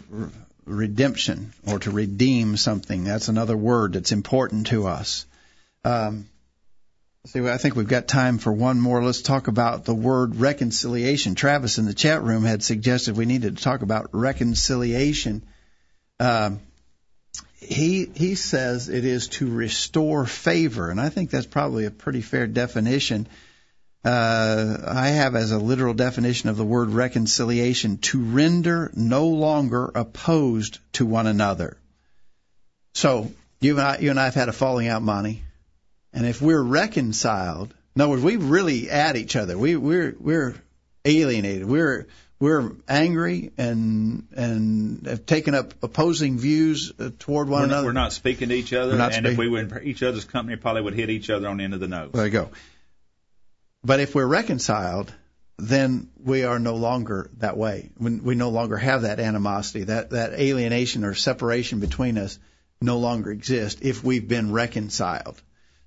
redemption or to redeem something, that's another word that's important to us. Um, see, I think we've got time for one more. Let's talk about the word reconciliation. Travis in the chat room had suggested we needed to talk about reconciliation. Um, he he says it is to restore favor, and I think that's probably a pretty fair definition uh, I have as a literal definition of the word reconciliation to render no longer opposed to one another. So you and I, you and I have had a falling out, Monty, and if we're reconciled, in other words, we really at each other. We we're we're alienated. We're we're angry and and have taken up opposing views uh, toward one we're, another. Not, we're not speaking to each other, and if we were in each other's company, probably would hit each other on the end of the nose. There you go. But if we're reconciled, then we are no longer that way. When we no longer have that animosity, that that alienation or separation between us no longer exists if we've been reconciled.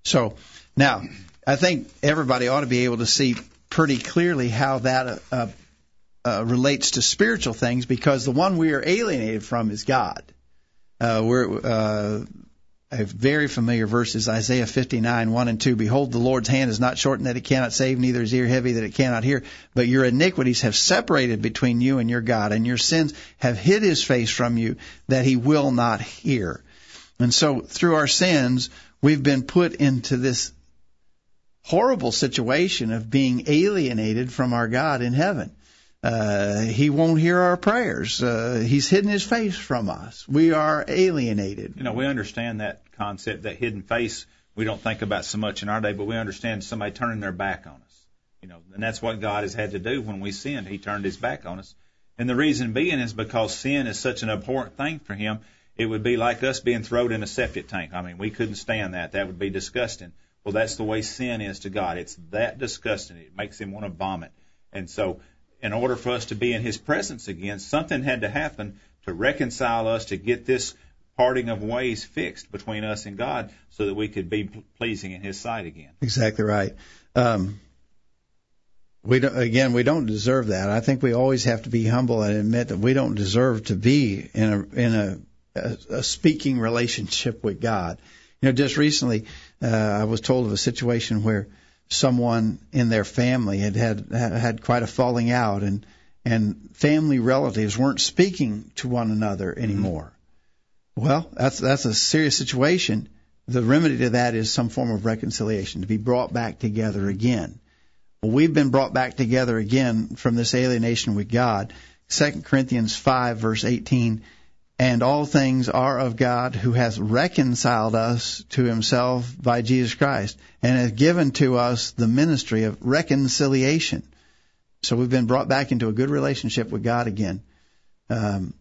So now, I think everybody ought to be able to see pretty clearly how that uh, uh, relates to spiritual things because the one we are alienated from is God. Uh, we're uh, a very familiar verse is Isaiah 59, 1 and 2. Behold, the Lord's hand is not shortened that it cannot save, neither is ear heavy that it cannot hear. But your iniquities have separated between you and your God, and your sins have hid his face from you that he will not hear. And so through our sins, we've been put into this horrible situation of being alienated from our God in heaven. Uh, he won't hear our prayers. Uh, he's hidden his face from us. We are alienated. You know, we understand that concept, that hidden face. We don't think about so much in our day, but we understand somebody turning their back on us. You know, and that's what God has had to do when we sinned. He turned His back on us, and the reason being is because sin is such an abhorrent thing for Him. It would be like us being thrown in a septic tank. I mean, we couldn't stand that. That would be disgusting. Well, that's the way sin is to God. It's that disgusting. It makes Him want to vomit. And so, in order for us to be in His presence again, something had to happen to reconcile us, to get this parting of ways fixed between us and God, so that we could be pleasing in His sight again. Exactly right. Um, we don't, again, we don't deserve that. I think we always have to be humble and admit that we don't deserve to be in a in a, a, a speaking relationship with God. You know, just recently, uh, I was told of a situation where someone in their family had had had quite a falling out, and and family relatives weren't speaking to one another mm-hmm. anymore. Well, that's that's a serious situation. The remedy to that is some form of reconciliation to be brought back together again. Well, we've been brought back together again from this alienation with God. 2 Corinthians 5 verse 18 and all things are of God who has reconciled us to himself by Jesus Christ and has given to us the ministry of reconciliation. So we've been brought back into a good relationship with God again um,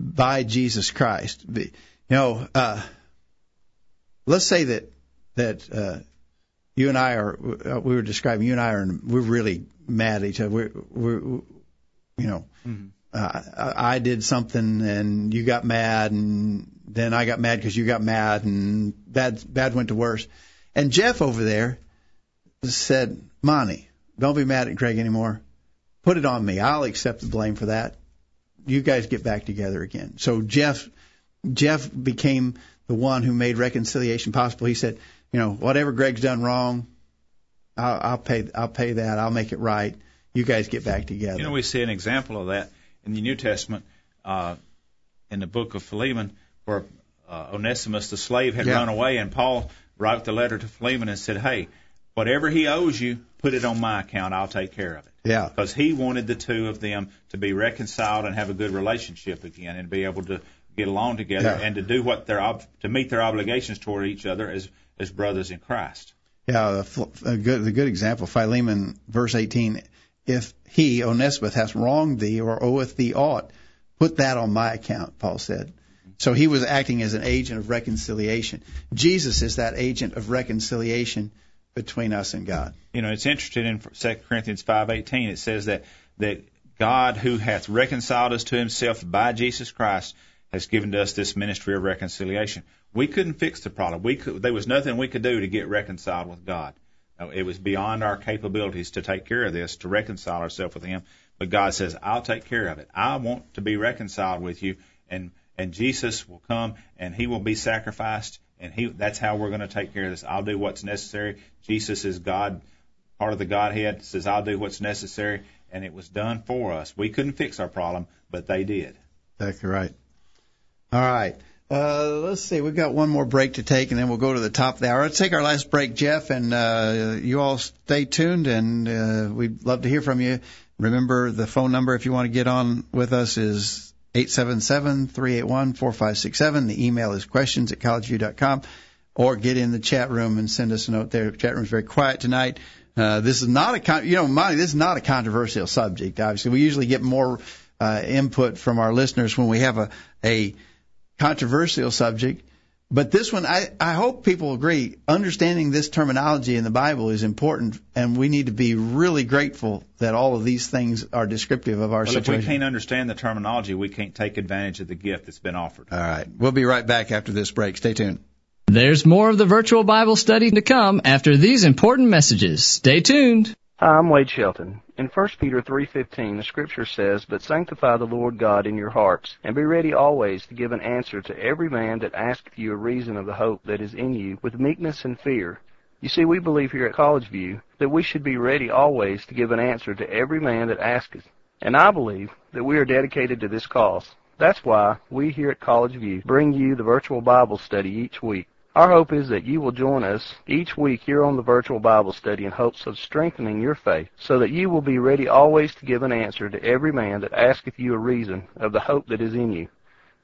by Jesus Christ. You know, uh, let's say that that uh, you and I are uh, we were describing you and I are we're really mad at each other. We're, we're you know. Mm-hmm. Uh, I did something and you got mad and then I got mad because you got mad and bad bad went to worse. And Jeff over there said, "Monty, don't be mad at Greg anymore. Put it on me. I'll accept the blame for that. You guys get back together again." So Jeff Jeff became the one who made reconciliation possible. He said, "You know, whatever Greg's done wrong, I'll, I'll pay I'll pay that. I'll make it right. You guys get back together." You know, we see an example of that in the New Testament, uh, in the book of Philemon, where uh, Onesimus, the slave, had Yeah. run away, and Paul wrote the letter to Philemon and said, "Hey, whatever he owes you, put it on my account. I'll take care of it." Yeah. Because he wanted the two of them to be reconciled and have a good relationship again, and be able to get along together Yeah. and to do what their ob- to meet their obligations toward each other as as brothers in Christ. Yeah, a, good a good example, Philemon, verse 18. If he, Onesimus, hath wronged thee or oweth thee aught, put that on my account, Paul said. So he was acting as an agent of reconciliation. Jesus is that agent of reconciliation between us and God. you know, it's interesting in 2 Corinthians 5:18 it says that that God who hath reconciled us to himself by Jesus Christ has given to us this ministry of reconciliation. We couldn't fix the problem. We could, there was nothing we could do to get reconciled with God. It was beyond our capabilities to take care of this, to reconcile ourselves with him. But God says, "I'll take care of it. I want to be reconciled with you." And and Jesus will come and he will be sacrificed and he that's how we're going to take care of this. I'll do what's necessary. Jesus is God part of the Godhead says, I'll do what's necessary. And it was done for us. We couldn't fix our problem, but they did. Exactly right. All right. Uh, let's see. We've got one more break to take, and then we'll go to the top of the hour. Let's take our last break, Jeff, and uh, you all stay tuned, and uh, we'd love to hear from you. Remember, the phone number if you want to get on with us is 877-381-4567. The email is questions at collegeview.com, or get in the chat room and send us a note there. The chat room's very quiet tonight. Uh, this is not a con- you know, Monty, this is not a controversial subject. Obviously, we usually get more uh, input from our listeners when we have a a controversial subject. But this one, I, I hope people agree, understanding this terminology in the Bible is important, and we need to be really grateful that all of these things are descriptive of our well, situation. if we can't understand the terminology, we can't take advantage of the gift that's been offered. All right. We'll be right back after this break. Stay tuned. There's more of the virtual Bible study to come after these important messages. Stay tuned. Hi, I'm Wade Shelton. In 1 Peter 3:15, the scripture says, "But sanctify the Lord God in your hearts, and be ready always to give an answer to every man that asketh you a reason of the hope that is in you, with meekness and fear." You see, we believe here at College View that we should be ready always to give an answer to every man that asketh. And I believe that we are dedicated to this cause. That's why we here at College View bring you the virtual Bible study each week. Our hope is that you will join us each week here on the virtual Bible study in hopes of strengthening your faith so that you will be ready always to give an answer to every man that asketh you a reason of the hope that is in you.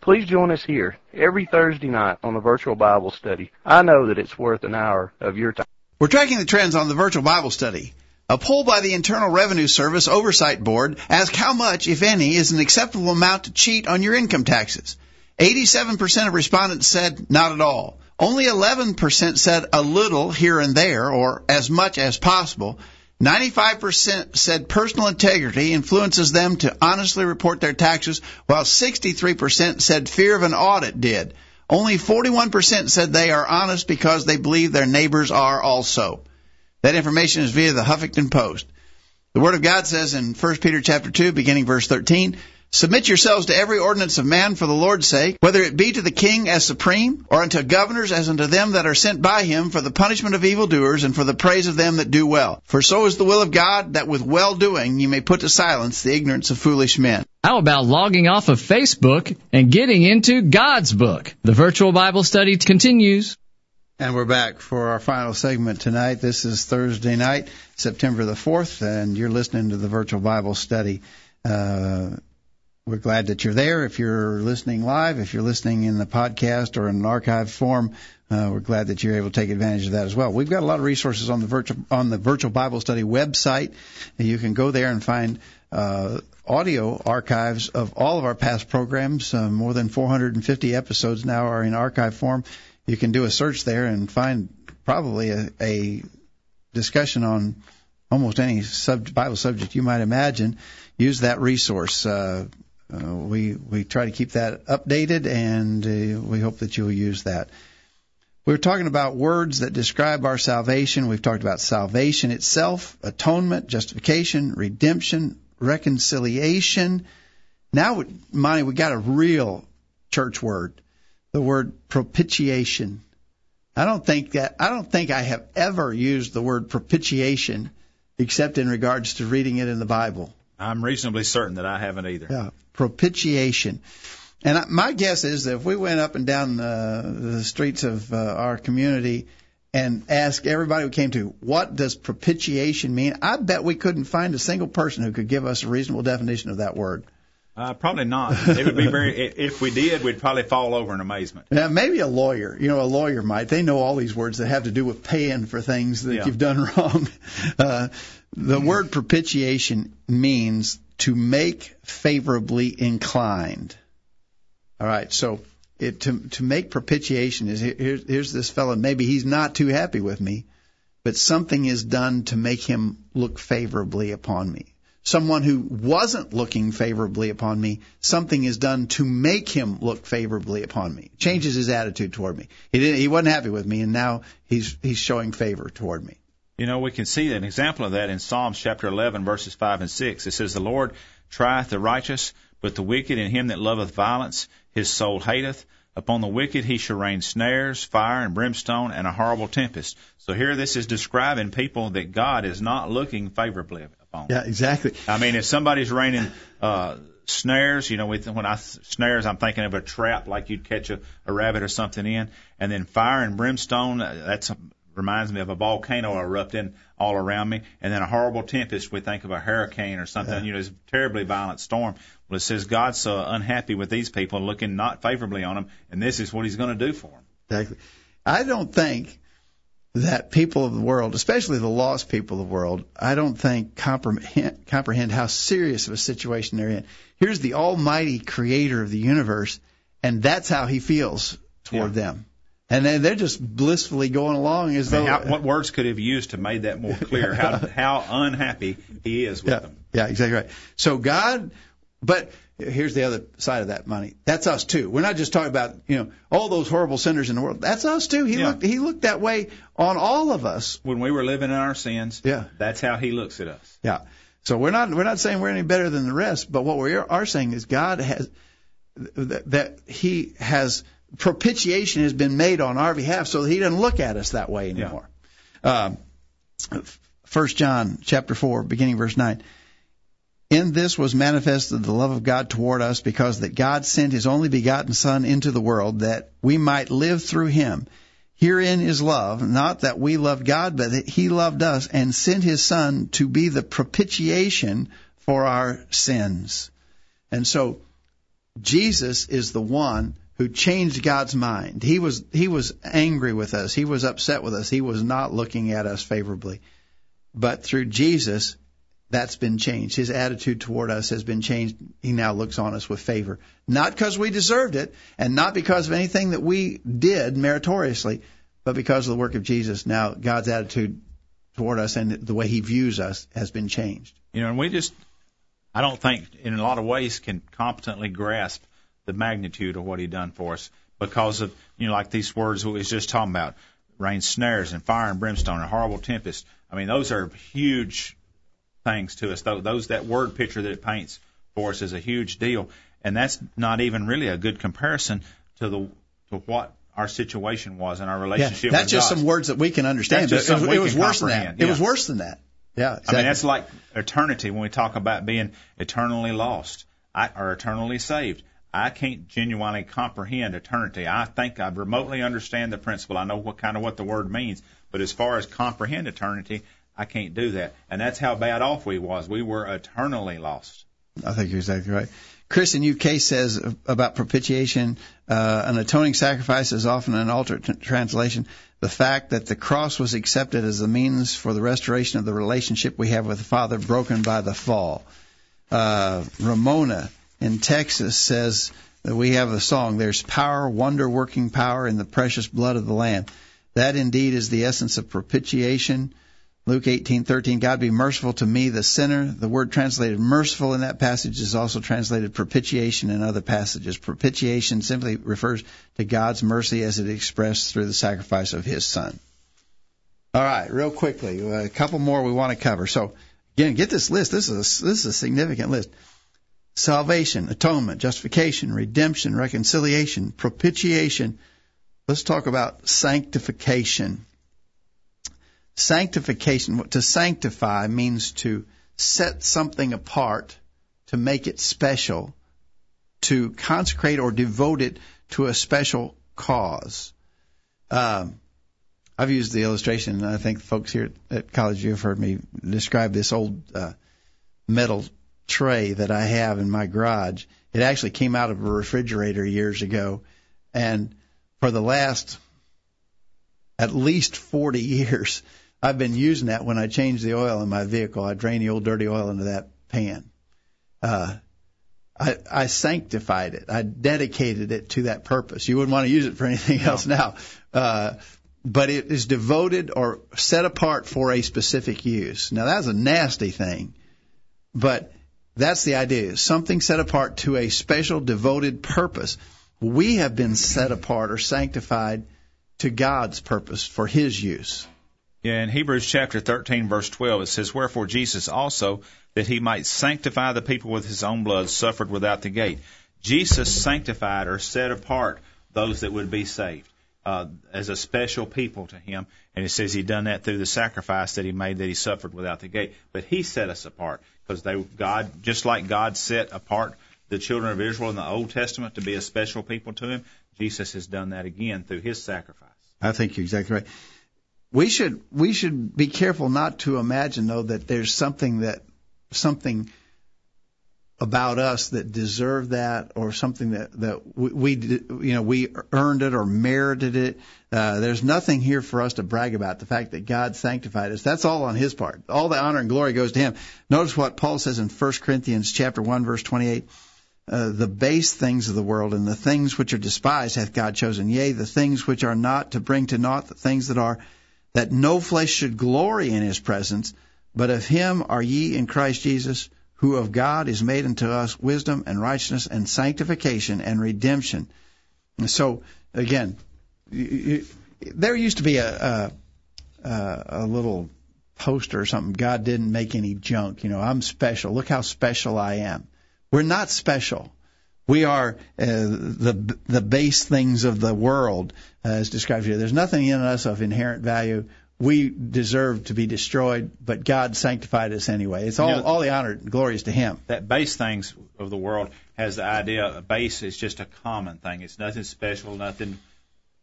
Please join us here every Thursday night on the virtual Bible study. I know that it's worth an hour of your time. We're tracking the trends on the virtual Bible study. A poll by the Internal Revenue Service Oversight Board asked how much, if any, is an acceptable amount to cheat on your income taxes. 87% of respondents said not at all. Only 11% said a little here and there or as much as possible. 95% said personal integrity influences them to honestly report their taxes, while 63% said fear of an audit did. Only 41% said they are honest because they believe their neighbors are also. That information is via the Huffington Post. The Word of God says in 1 Peter chapter 2, beginning verse 13, Submit yourselves to every ordinance of man for the Lord's sake, whether it be to the king as supreme, or unto governors as unto them that are sent by him for the punishment of evildoers and for the praise of them that do well. For so is the will of God, that with well doing you may put to silence the ignorance of foolish men. How about logging off of Facebook and getting into God's book? The virtual Bible study continues. And we're back for our final segment tonight. This is Thursday night, September the 4th, and you're listening to the virtual Bible study. Uh, we're glad that you're there. If you're listening live, if you're listening in the podcast or in an archive form, uh, we're glad that you're able to take advantage of that as well. We've got a lot of resources on the virtual on the virtual Bible study website. You can go there and find uh, audio archives of all of our past programs. Uh, more than 450 episodes now are in archive form. You can do a search there and find probably a, a discussion on almost any sub, Bible subject you might imagine. Use that resource. Uh, we we try to keep that updated, and uh, we hope that you'll use that. We are talking about words that describe our salvation. We've talked about salvation itself, atonement, justification, redemption, reconciliation. Now, Monty, we got a real church word, the word propitiation. I don't think that I don't think I have ever used the word propitiation except in regards to reading it in the Bible. I'm reasonably certain that I haven't either. Yeah, propitiation. And my guess is that if we went up and down uh, the streets of uh, our community and asked everybody we came to, what does propitiation mean? I bet we couldn't find a single person who could give us a reasonable definition of that word. Uh, probably not. It would be very. If we did, we'd probably fall over in amazement. Yeah, maybe a lawyer. You know, a lawyer might. They know all these words that have to do with paying for things that Yeah. you've done <laughs> wrong. Uh, the word propitiation means to make favorably inclined. All right, so it, to to make propitiation is here, here's, this fellow. Maybe he's not too happy with me, but something is done to make him look favorably upon me. Someone who wasn't looking favorably upon me, something is done to make him look favorably upon me. Changes his attitude toward me. He didn't, he wasn't happy with me, and now he's he's showing favor toward me. You know, we can see an example of that in Psalms chapter 11, verses 5 and 6. It says, The Lord trieth the righteous, but the wicked and him that loveth violence, his soul hateth. Upon the wicked he shall rain snares, fire, and brimstone, and a horrible tempest. So here this is describing people that God is not looking favorably upon. Yeah, exactly. I mean, if somebody's raining uh, snares, you know, with, when I snares, I'm thinking of a trap like you'd catch a, a rabbit or something in, and then fire and brimstone. That's reminds me of a volcano erupting all around me, and then a horrible tempest. We think of a hurricane or something. Yeah. You know, it's a terribly violent storm. Well, it says God's so unhappy with these people, looking not favorably on them, and this is what He's going to do for them. Exactly. I don't think that people of the world, especially the lost people of the world, I don't think comprehend, comprehend how serious of a situation they're in. Here's the Almighty Creator of the universe, and that's how He feels toward yeah. them. And then they're just blissfully going along as though. How, what words could have used to made that more clear? How <laughs> how unhappy he is with yeah, them. Yeah, exactly right. So God, but here's the other side of that Monty. That's us too. We're not just talking about you know all those horrible sinners in the world. That's us too. He yeah. looked he looked that way on all of us when we were living in our sins. Yeah, that's how he looks at us. Yeah. So we're not we're not saying we're any better than the rest, but what we are saying is God has that, that He has propitiation has been made on our behalf so that he doesn't look at us that way anymore. Yeah. Um, 1 John chapter 4, beginning verse 9. In this was manifested the love of God toward us because that God sent his only begotten Son into the world that we might live through him. Herein is love, not that we loved God, but that he loved us and sent his Son to be the propitiation for our sins. And so, Jesus is the one who changed God's mind. He was he was angry with us. He was upset with us. He was not looking at us favorably. But through Jesus, that's been changed. His attitude toward us has been changed. He now looks on us with favor. Not because we deserved it, and not because of anything that we did meritoriously, but because of the work of Jesus. Now God's attitude toward us and the way He views us has been changed. You know, and we just, I don't think, in a lot of ways, can competently grasp the magnitude of what he done for us because of you know like these words we was just talking about rain snares and fire and brimstone and horrible tempest. I mean those are huge things to us. Those, that word picture that it paints for us is a huge deal. And that's not even really a good comparison to the to what our situation was in our relationship yeah, that's just God. some words that we can understand. It, it was worse than that. yeah. it was worse than that. Yeah exactly. i mean that's like eternity when we talk about being eternally lost I, or eternally saved I can't genuinely comprehend eternity. I think I remotely understand the principle. I know what kind of what the word means, but as far as comprehend eternity, I can't do that. And that's how bad off we was. We were eternally lost. I think you're exactly right. Chris in UK says about propitiation, uh, an atoning sacrifice is often an altered t- translation. The fact that the cross was accepted as the means for the restoration of the relationship we have with the Father broken by the fall. Uh, Ramona in Texas says that we have a song, There's power, wonder working power in the precious blood of the Lamb. That indeed is the essence of propitiation. Luke 18:13 God be merciful to me the sinner. The word translated merciful in that passage is also translated propitiation in other passages. Propitiation simply refers to God's mercy as it expressed through the sacrifice of his son. All right, real quickly, a couple more we want to cover. So, again, get this list. This is a, this is a significant list salvation, atonement, justification, redemption, reconciliation, propitiation. Let's talk about sanctification. Sanctification, to sanctify means to set something apart, to make it special, to consecrate or devote it to a special cause. Um, I've used the illustration, and I think folks here at College you've heard me describe this old uh, metal tray that I have in my garage. It actually came out of a refrigerator years ago, and for the last at least 40 <laughs> years, I've been using that when I change the oil in my vehicle. I drain the old dirty oil into that pan. Uh, I, I sanctified it. I dedicated it to that purpose. You wouldn't want to use it for anything else now. Uh, but it is devoted or set apart for a specific use. Now that's a nasty thing, but that's the idea. Something set apart to a special devoted purpose. We have been set apart or sanctified to God's purpose for His use. Yeah, in Hebrews chapter 13 verse 12 it says, Wherefore Jesus also, that he might sanctify the people with his own blood, suffered without the gate. Jesus sanctified or set apart those that would be saved uh, as a special people to him. And it says he done that through the sacrifice that he made that he suffered without the gate. But he set us apart because they God just like God set apart the children of Israel in the Old Testament to be a special people to him. Jesus has done that again through his sacrifice. I think you're exactly right. We should we should be careful not to imagine though that there's something that something about us that deserve that or something that that we, we you know we earned it or merited it. Uh, there's nothing here for us to brag about. The fact that God sanctified us, that's all on His part. All the honor and glory goes to Him. Notice what Paul says in 1 Corinthians chapter 1 verse 28. Uh, the base things of the world and the things which are despised hath God chosen, yea, the things which are not to bring to naught the things that are, that no flesh should glory in his presence, but of him are ye in Christ Jesus, who of God is made unto us wisdom and righteousness and sanctification and redemption. And so, again, there used to be a, a, a little poster or something. God didn't make any junk. You know, I'm special. Look how special I am. We're not special. We are uh, the the base things of the world, uh, as described here. There's nothing in us of inherent value we deserve to be destroyed, but God sanctified us anyway. It's all, you know, all the honor and glory is to Him. That base things of the world has the idea a base is just a common thing. It's nothing special, nothing,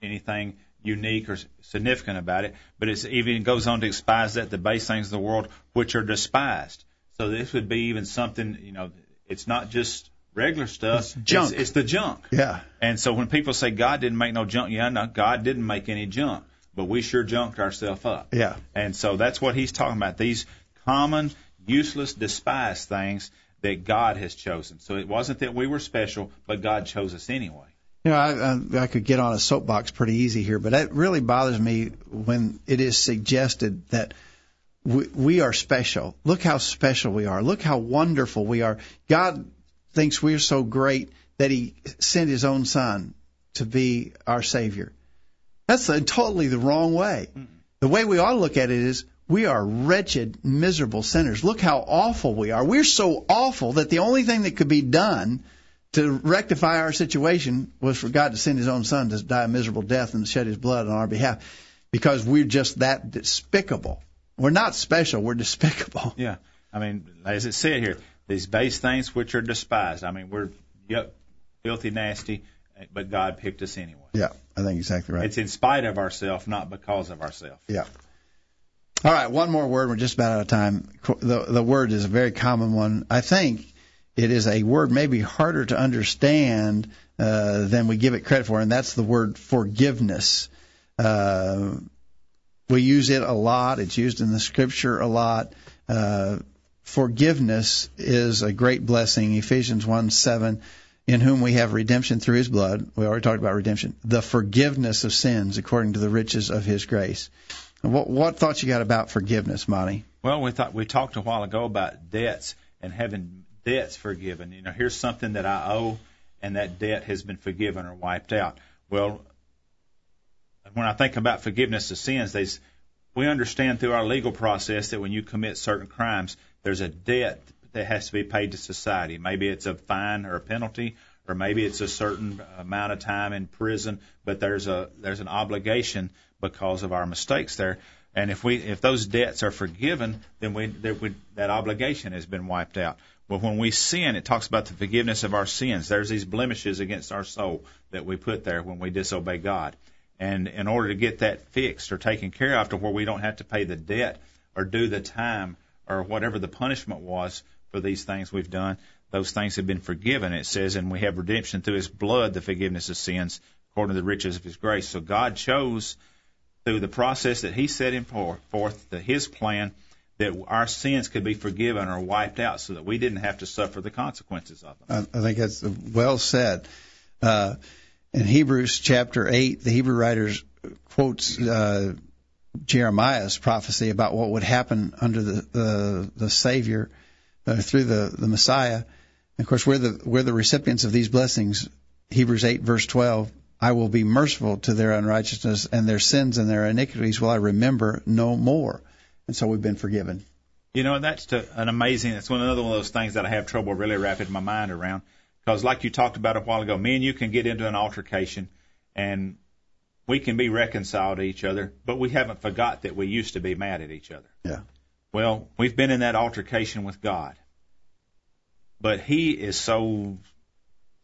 anything unique or significant about it. But it even goes on to despise that the base things of the world which are despised. So this would be even something, you know, it's not just regular stuff. It's junk. It's, it's the junk. Yeah. And so when people say God didn't make no junk, yeah, no, God didn't make any junk but we sure junked ourselves up. Yeah. And so that's what he's talking about. These common, useless, despised things that God has chosen. So it wasn't that we were special, but God chose us anyway. You know, I, I, I could get on a soapbox pretty easy here, but it really bothers me when it is suggested that we, we are special. Look how special we are. Look how wonderful we are. God thinks we're so great that He sent His own Son to be our Savior. That's a, totally the wrong way. The way we ought to look at it is we are wretched, miserable sinners. Look how awful we are. We're so awful that the only thing that could be done to rectify our situation was for God to send His own Son to die a miserable death and shed His blood on our behalf because we're just that despicable. We're not special, we're despicable. Yeah. I mean, as it said here, these base things which are despised. I mean, we're yep, filthy, nasty, but God picked us anyway. Yeah, I think exactly right. It's in spite of ourselves, not because of ourselves. Yeah. All right, one more word. We're just about out of time. The the word is a very common one. I think it is a word maybe harder to understand uh, than we give it credit for, and that's the word forgiveness. Uh, we use it a lot. It's used in the scripture a lot. Uh, forgiveness is a great blessing. Ephesians 1 7 in whom we have redemption through his blood. We already talked about redemption. The forgiveness of sins according to the riches of his grace. What, what thoughts you got about forgiveness, Monty? Well, we thought we talked a while ago about debts and having debts forgiven. You know, here's something that I owe, and that debt has been forgiven or wiped out. Well, when I think about forgiveness of sins, there's, we understand through our legal process that when you commit certain crimes, there's a debt that has to be paid to society. Maybe it's a fine or a penalty, or maybe it's a certain amount of time in prison, but there's a there's an obligation because of our mistakes there. And if we if those debts are forgiven, then we, would, that obligation has been wiped out. But when we sin, it talks about the forgiveness of our sins. There's these blemishes against our soul that we put there when we disobey God. And in order to get that fixed or taken care of to where we don't have to pay the debt or do the time or whatever the punishment was for these things we've done. Those things have been forgiven. It says, and we have redemption through His blood, the forgiveness of sins, according to the riches of His grace. So God chose through the process that He set in forth, the, His plan, that our sins could be forgiven or wiped out, so that we didn't have to suffer the consequences of them. I, think that's well said. Uh, in Hebrews chapter eight, the Hebrew writers quotes uh, Jeremiah's prophecy about what would happen under the the, the Savior uh, through the, the Messiah. And of course, we're the, we're the recipients of these blessings. Hebrews 8 verse 12, I will be merciful to their unrighteousness and their sins and their iniquities will I remember no more. And so we've been forgiven. You know, that's to, an amazing, that's one another one of those things that I have trouble really wrapping my mind around. Because like you talked about a while ago, me and you can get into an altercation and we can be reconciled to each other, but we haven't forgot that we used to be mad at each other. Yeah. Well, we've been in that altercation with God. But he is so,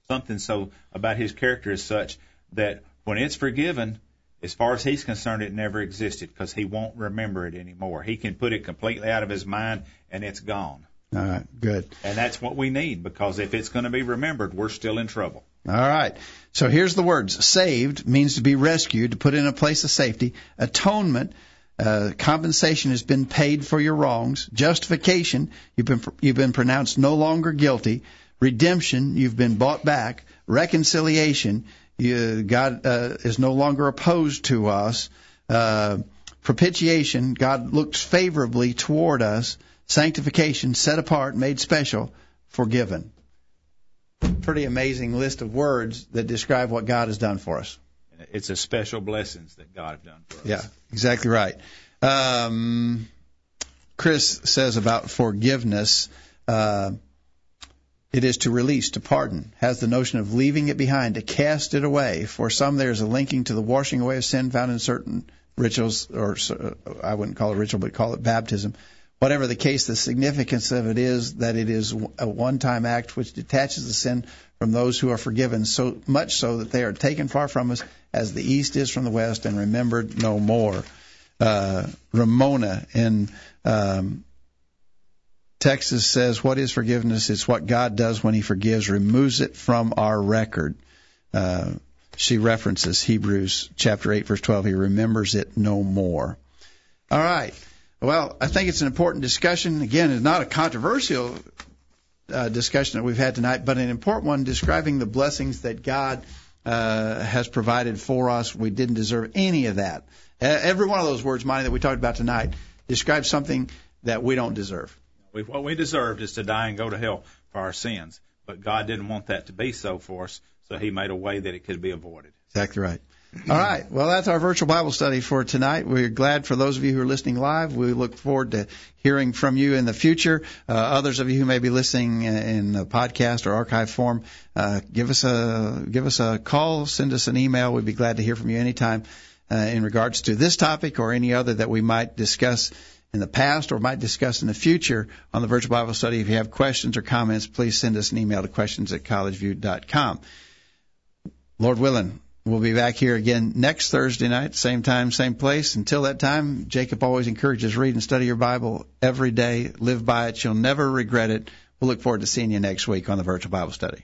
something so about his character is such that when it's forgiven, as far as he's concerned, it never existed because he won't remember it anymore. He can put it completely out of his mind and it's gone. All right, good. And that's what we need because if it's going to be remembered, we're still in trouble. All right. So here's the words. Saved means to be rescued, to put in a place of safety. Atonement, uh, compensation has been paid for your wrongs. Justification, you've been, you've been pronounced no longer guilty. Redemption, you've been bought back. Reconciliation, you, God uh, is no longer opposed to us. Uh, propitiation, God looks favorably toward us sanctification, set apart, made special, forgiven. Pretty amazing list of words that describe what God has done for us. It's a special blessings that God have done for us. Yeah, exactly right. Um, Chris says about forgiveness. Uh, it is to release, to pardon, has the notion of leaving it behind, to cast it away. For some, there is a linking to the washing away of sin found in certain rituals, or uh, I wouldn't call it ritual, but call it baptism. Whatever the case, the significance of it is that it is a one-time act which detaches the sin from those who are forgiven, so much so that they are taken far from us as the east is from the west and remembered no more. Uh, Ramona in um, Texas says, What is forgiveness? It's what God does when He forgives, removes it from our record. Uh, she references Hebrews chapter 8, verse 12. He remembers it no more. All right. Well, I think it's an important discussion. Again, it's not a controversial uh, discussion that we've had tonight, but an important one describing the blessings that God uh, has provided for us. We didn't deserve any of that. Every one of those words, Monty, that we talked about tonight describes something that we don't deserve. What we deserved is to die and go to hell for our sins, but God didn't want that to be so for us, so He made a way that it could be avoided. Exactly right. All right. Well, that's our virtual Bible study for tonight. We're glad for those of you who are listening live. We look forward to hearing from you in the future. Uh, others of you who may be listening in a podcast or archive form, uh, give us a give us a call, send us an email. We'd be glad to hear from you anytime uh, in regards to this topic or any other that we might discuss in the past or might discuss in the future on the virtual Bible study. If you have questions or comments, please send us an email to questions at collegeview.com. Lord willing, We'll be back here again next Thursday night, same time, same place. Until that time, Jacob always encourages read and study your Bible every day. Live by it. You'll never regret it. We'll look forward to seeing you next week on the Virtual Bible Study.